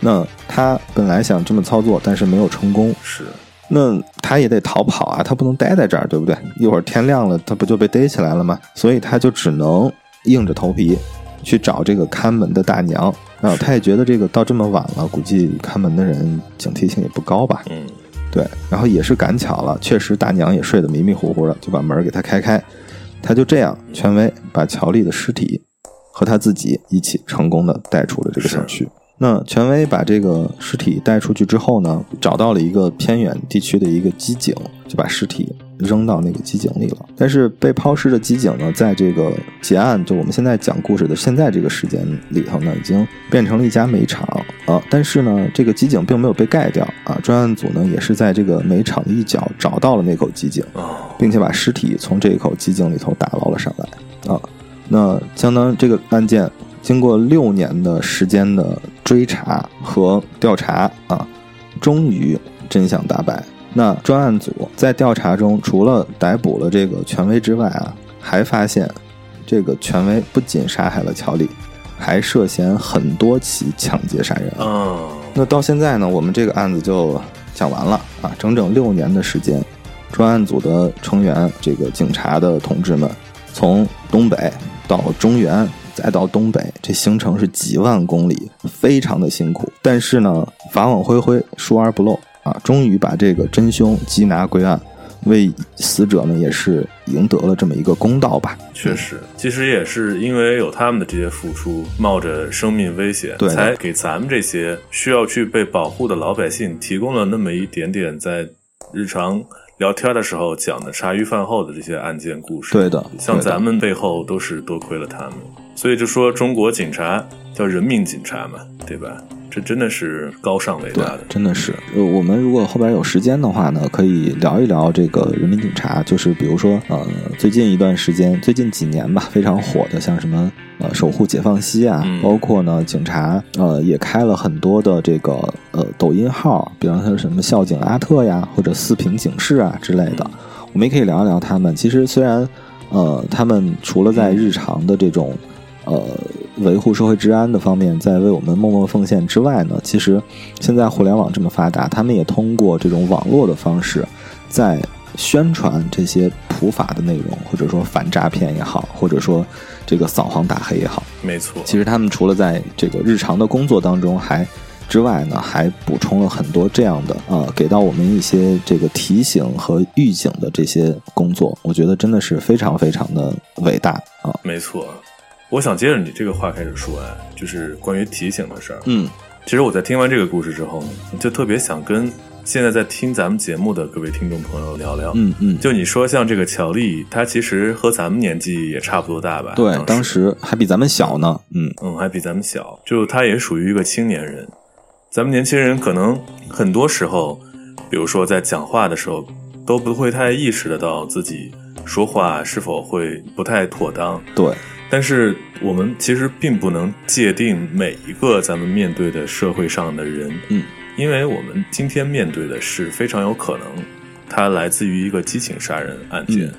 [SPEAKER 1] 那他本来想这么操作，但是没有成功，
[SPEAKER 2] 是，
[SPEAKER 1] 那他也得逃跑啊，他不能待在这儿，对不对？一会儿天亮了，他不就被逮起来了吗？所以他就只能硬着头皮去找这个看门的大娘。啊，他也觉得这个到这么晚了，估计看门的人警惕性也不高吧？
[SPEAKER 2] 嗯，
[SPEAKER 1] 对，然后也是赶巧了，确实大娘也睡得迷迷糊糊的，就把门给他开开。他就这样，权威把乔丽的尸体和他自己一起成功的带出了这个小区。那权威把这个尸体带出去之后呢，找到了一个偏远地区的一个机井，就把尸体扔到那个机井里了。但是被抛尸的机井呢，在这个结案，就我们现在讲故事的现在这个时间里头呢，已经变成了一家煤厂啊。但是呢，这个机井并没有被盖掉啊。专案组呢，也是在这个煤厂的一角找到了那口机井，
[SPEAKER 2] 哦，
[SPEAKER 1] 并且把尸体从这一口机井里头打捞了上来啊。那相当这个案件经过六年的时间的追查和调查啊，终于真相大白。那专案组在调查中，除了逮捕了这个权威之外啊，还发现这个权威不仅杀害了乔丽，还涉嫌很多起抢劫杀人案。
[SPEAKER 2] 嗯，
[SPEAKER 1] 那到现在呢，我们这个案子就讲完了啊，整整六年的时间，专案组的成员，这个警察的同志们，从东北到中原，再到东北，这行程是几万公里，非常的辛苦。但是呢，法网恢恢，疏而不漏啊，终于把这个真凶缉拿归案，为死者们也是赢得了这么一个公道吧。
[SPEAKER 2] 确实，其实也是因为有他们的这些付出，冒着生命危险，
[SPEAKER 1] 对
[SPEAKER 2] 才给咱们这些需要去被保护的老百姓提供了那么一点点在日常聊天的时候讲的茶余饭后的这些案件故事。
[SPEAKER 1] 对的
[SPEAKER 2] 像咱们背后都是多亏了他们，所以就说中国警察叫人民警察嘛，对吧？这真的是高尚伟
[SPEAKER 1] 对
[SPEAKER 2] 大的，。
[SPEAKER 1] 真的是。呃，我们如果后边有时间的话呢，可以聊一聊这个人民警察，就是比如说，呃，最近一段时间，最近几年吧，非常火的，像什么呃守护解放西啊，
[SPEAKER 2] 嗯
[SPEAKER 1] 包括呢警察呃也开了很多的这个呃抖音号，比方说什么校警阿特呀，或者四平警示啊之类的，我们也可以聊一聊他们。其实虽然呃他们除了在日常的这种呃维护社会治安的方面在为我们默默奉献之外呢，其实现在互联网这么发达，他们也通过这种网络的方式，在宣传这些普法的内容，或者说反诈骗也好，或者说这个扫黄打黑也好，
[SPEAKER 2] 没错。
[SPEAKER 1] 其实他们除了在这个日常的工作当中还之外呢，还补充了很多这样的呃，给到我们一些这个提醒和预警的这些工作，我觉得真的是非常非常的伟大啊。
[SPEAKER 2] 没错，我想接着你这个话开始说啊，就是关于提醒的事儿。
[SPEAKER 1] 嗯，
[SPEAKER 2] 其实我在听完这个故事之后呢，就特别想跟现在在听咱们节目的各位听众朋友聊聊。
[SPEAKER 1] 嗯嗯，
[SPEAKER 2] 就你说像这个乔丽，她其实和咱们年纪也差不多大吧？
[SPEAKER 1] 对，
[SPEAKER 2] 当
[SPEAKER 1] 当时还比咱们小呢。嗯，
[SPEAKER 2] 嗯，还比咱们小，就她也属于一个青年人。咱们年轻人可能很多时候，比如说在讲话的时候，都不会太意识得到自己说话是否会不太妥当。
[SPEAKER 1] 对，
[SPEAKER 2] 但是我们其实并不能界定每一个咱们面对的社会上的人，
[SPEAKER 1] 嗯，
[SPEAKER 2] 因为我们今天面对的是非常有可能，它来自于一个激情杀人案件。
[SPEAKER 1] 嗯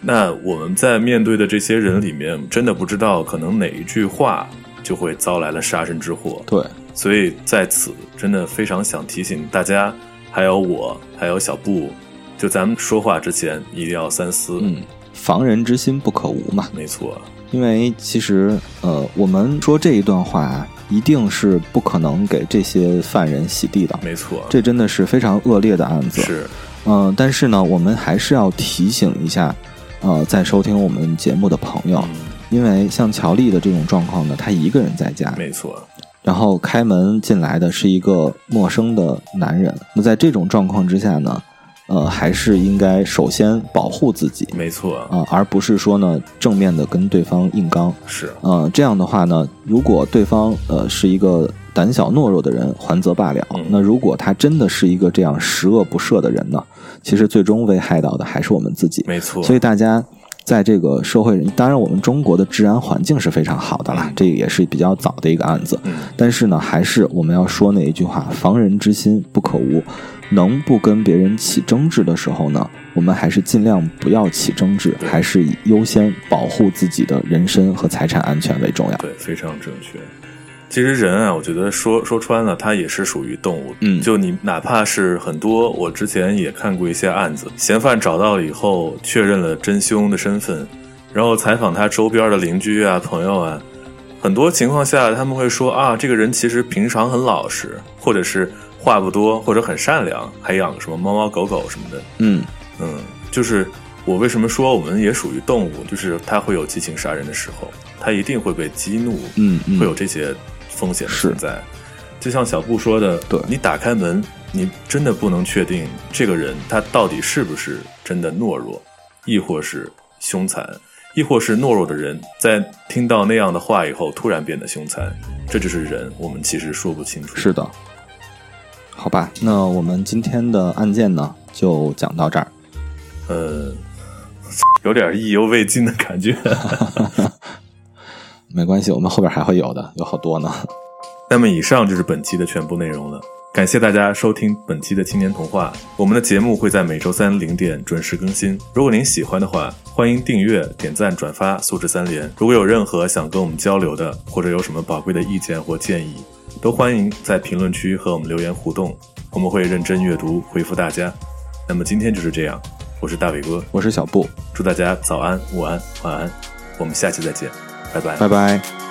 [SPEAKER 2] 那我们在面对的这些人里面，真的不知道可能哪一句话就会遭来了杀身之祸。
[SPEAKER 1] 对，
[SPEAKER 2] 所以在此真的非常想提醒大家，还有我，还有小布，就咱们说话之前一定要三思。
[SPEAKER 1] 嗯，防人之心不可无嘛。
[SPEAKER 2] 没错，
[SPEAKER 1] 因为其实呃，我们说这一段话一定是不可能给这些犯人洗地的，
[SPEAKER 2] 没错，
[SPEAKER 1] 这真的是非常恶劣的案子。
[SPEAKER 2] 是。
[SPEAKER 1] 嗯、但是呢，我们还是要提醒一下，呃，在收听我们节目的朋友，
[SPEAKER 2] 嗯，
[SPEAKER 1] 因为像乔丽的这种状况呢，她一个人在家，
[SPEAKER 2] 没错，
[SPEAKER 1] 然后开门进来的是一个陌生的男人。那在这种状况之下呢，呃，还是应该首先保护自己
[SPEAKER 2] 没错，
[SPEAKER 1] 啊、而不是说呢正面的跟对方硬刚。
[SPEAKER 2] 是
[SPEAKER 1] 呃，这样的话呢，如果对方呃是一个胆小懦弱的人，还则罢了。
[SPEAKER 2] 嗯
[SPEAKER 1] 那如果他真的是一个这样十恶不赦的人呢，其实最终危害到的还是我们自己。
[SPEAKER 2] 没错。
[SPEAKER 1] 所以大家在这个社会，当然我们中国的治安环境是非常好的啦，
[SPEAKER 2] 嗯
[SPEAKER 1] 这也是比较早的一个案子。
[SPEAKER 2] 嗯，
[SPEAKER 1] 但是呢，还是我们要说那一句话：防人之心不可无。能不跟别人起争执的时候呢，我们还是尽量不要起争执，还是以优先保护自己的人身和财产安全为重要。
[SPEAKER 2] 对，非常正确。其实人啊，我觉得说说穿了，他也是属于动物。
[SPEAKER 1] 嗯
[SPEAKER 2] 就你哪怕是很多，我之前也看过一些案子，嫌犯找到了以后，确认了真凶的身份，然后采访他周边的邻居啊、朋友啊，很多情况下他们会说啊，这个人其实平常很老实，或者是话不多，或者很善良，还养什么猫猫狗狗什么的。
[SPEAKER 1] 嗯，
[SPEAKER 2] 嗯，就是我为什么说我们也属于动物，就是它会有激情杀人的时候，它一定会被激怒，
[SPEAKER 1] 嗯嗯
[SPEAKER 2] 会有这些风险的存在。就像小布说的，
[SPEAKER 1] 对
[SPEAKER 2] 你打开门，你真的不能确定这个人他到底是不是真的懦弱，亦或是凶残，亦或是懦弱的人在听到那样的话以后突然变得凶残，这就是人，我们其实说不清楚。
[SPEAKER 1] 是的。好吧，那我们今天的案件呢，就讲到这儿。
[SPEAKER 2] 呃，有点意犹未尽的感觉。
[SPEAKER 1] 没关系，我们后边还会有的，有好多呢。
[SPEAKER 2] 那么以上就是本期的全部内容了，感谢大家收听本期的青年童话。我们的节目会在每周三零点准时更新。如果您喜欢的话，欢迎订阅、点赞、转发，素质三连。如果有任何想跟我们交流的，或者有什么宝贵的意见或建议，都欢迎在评论区和我们留言互动，我们会认真阅读回复大家。那么今天就是这样，我是大伟哥，
[SPEAKER 1] 我是小布，
[SPEAKER 2] 祝大家早安、午安、晚安，我们下期再见，拜拜。
[SPEAKER 1] 拜拜。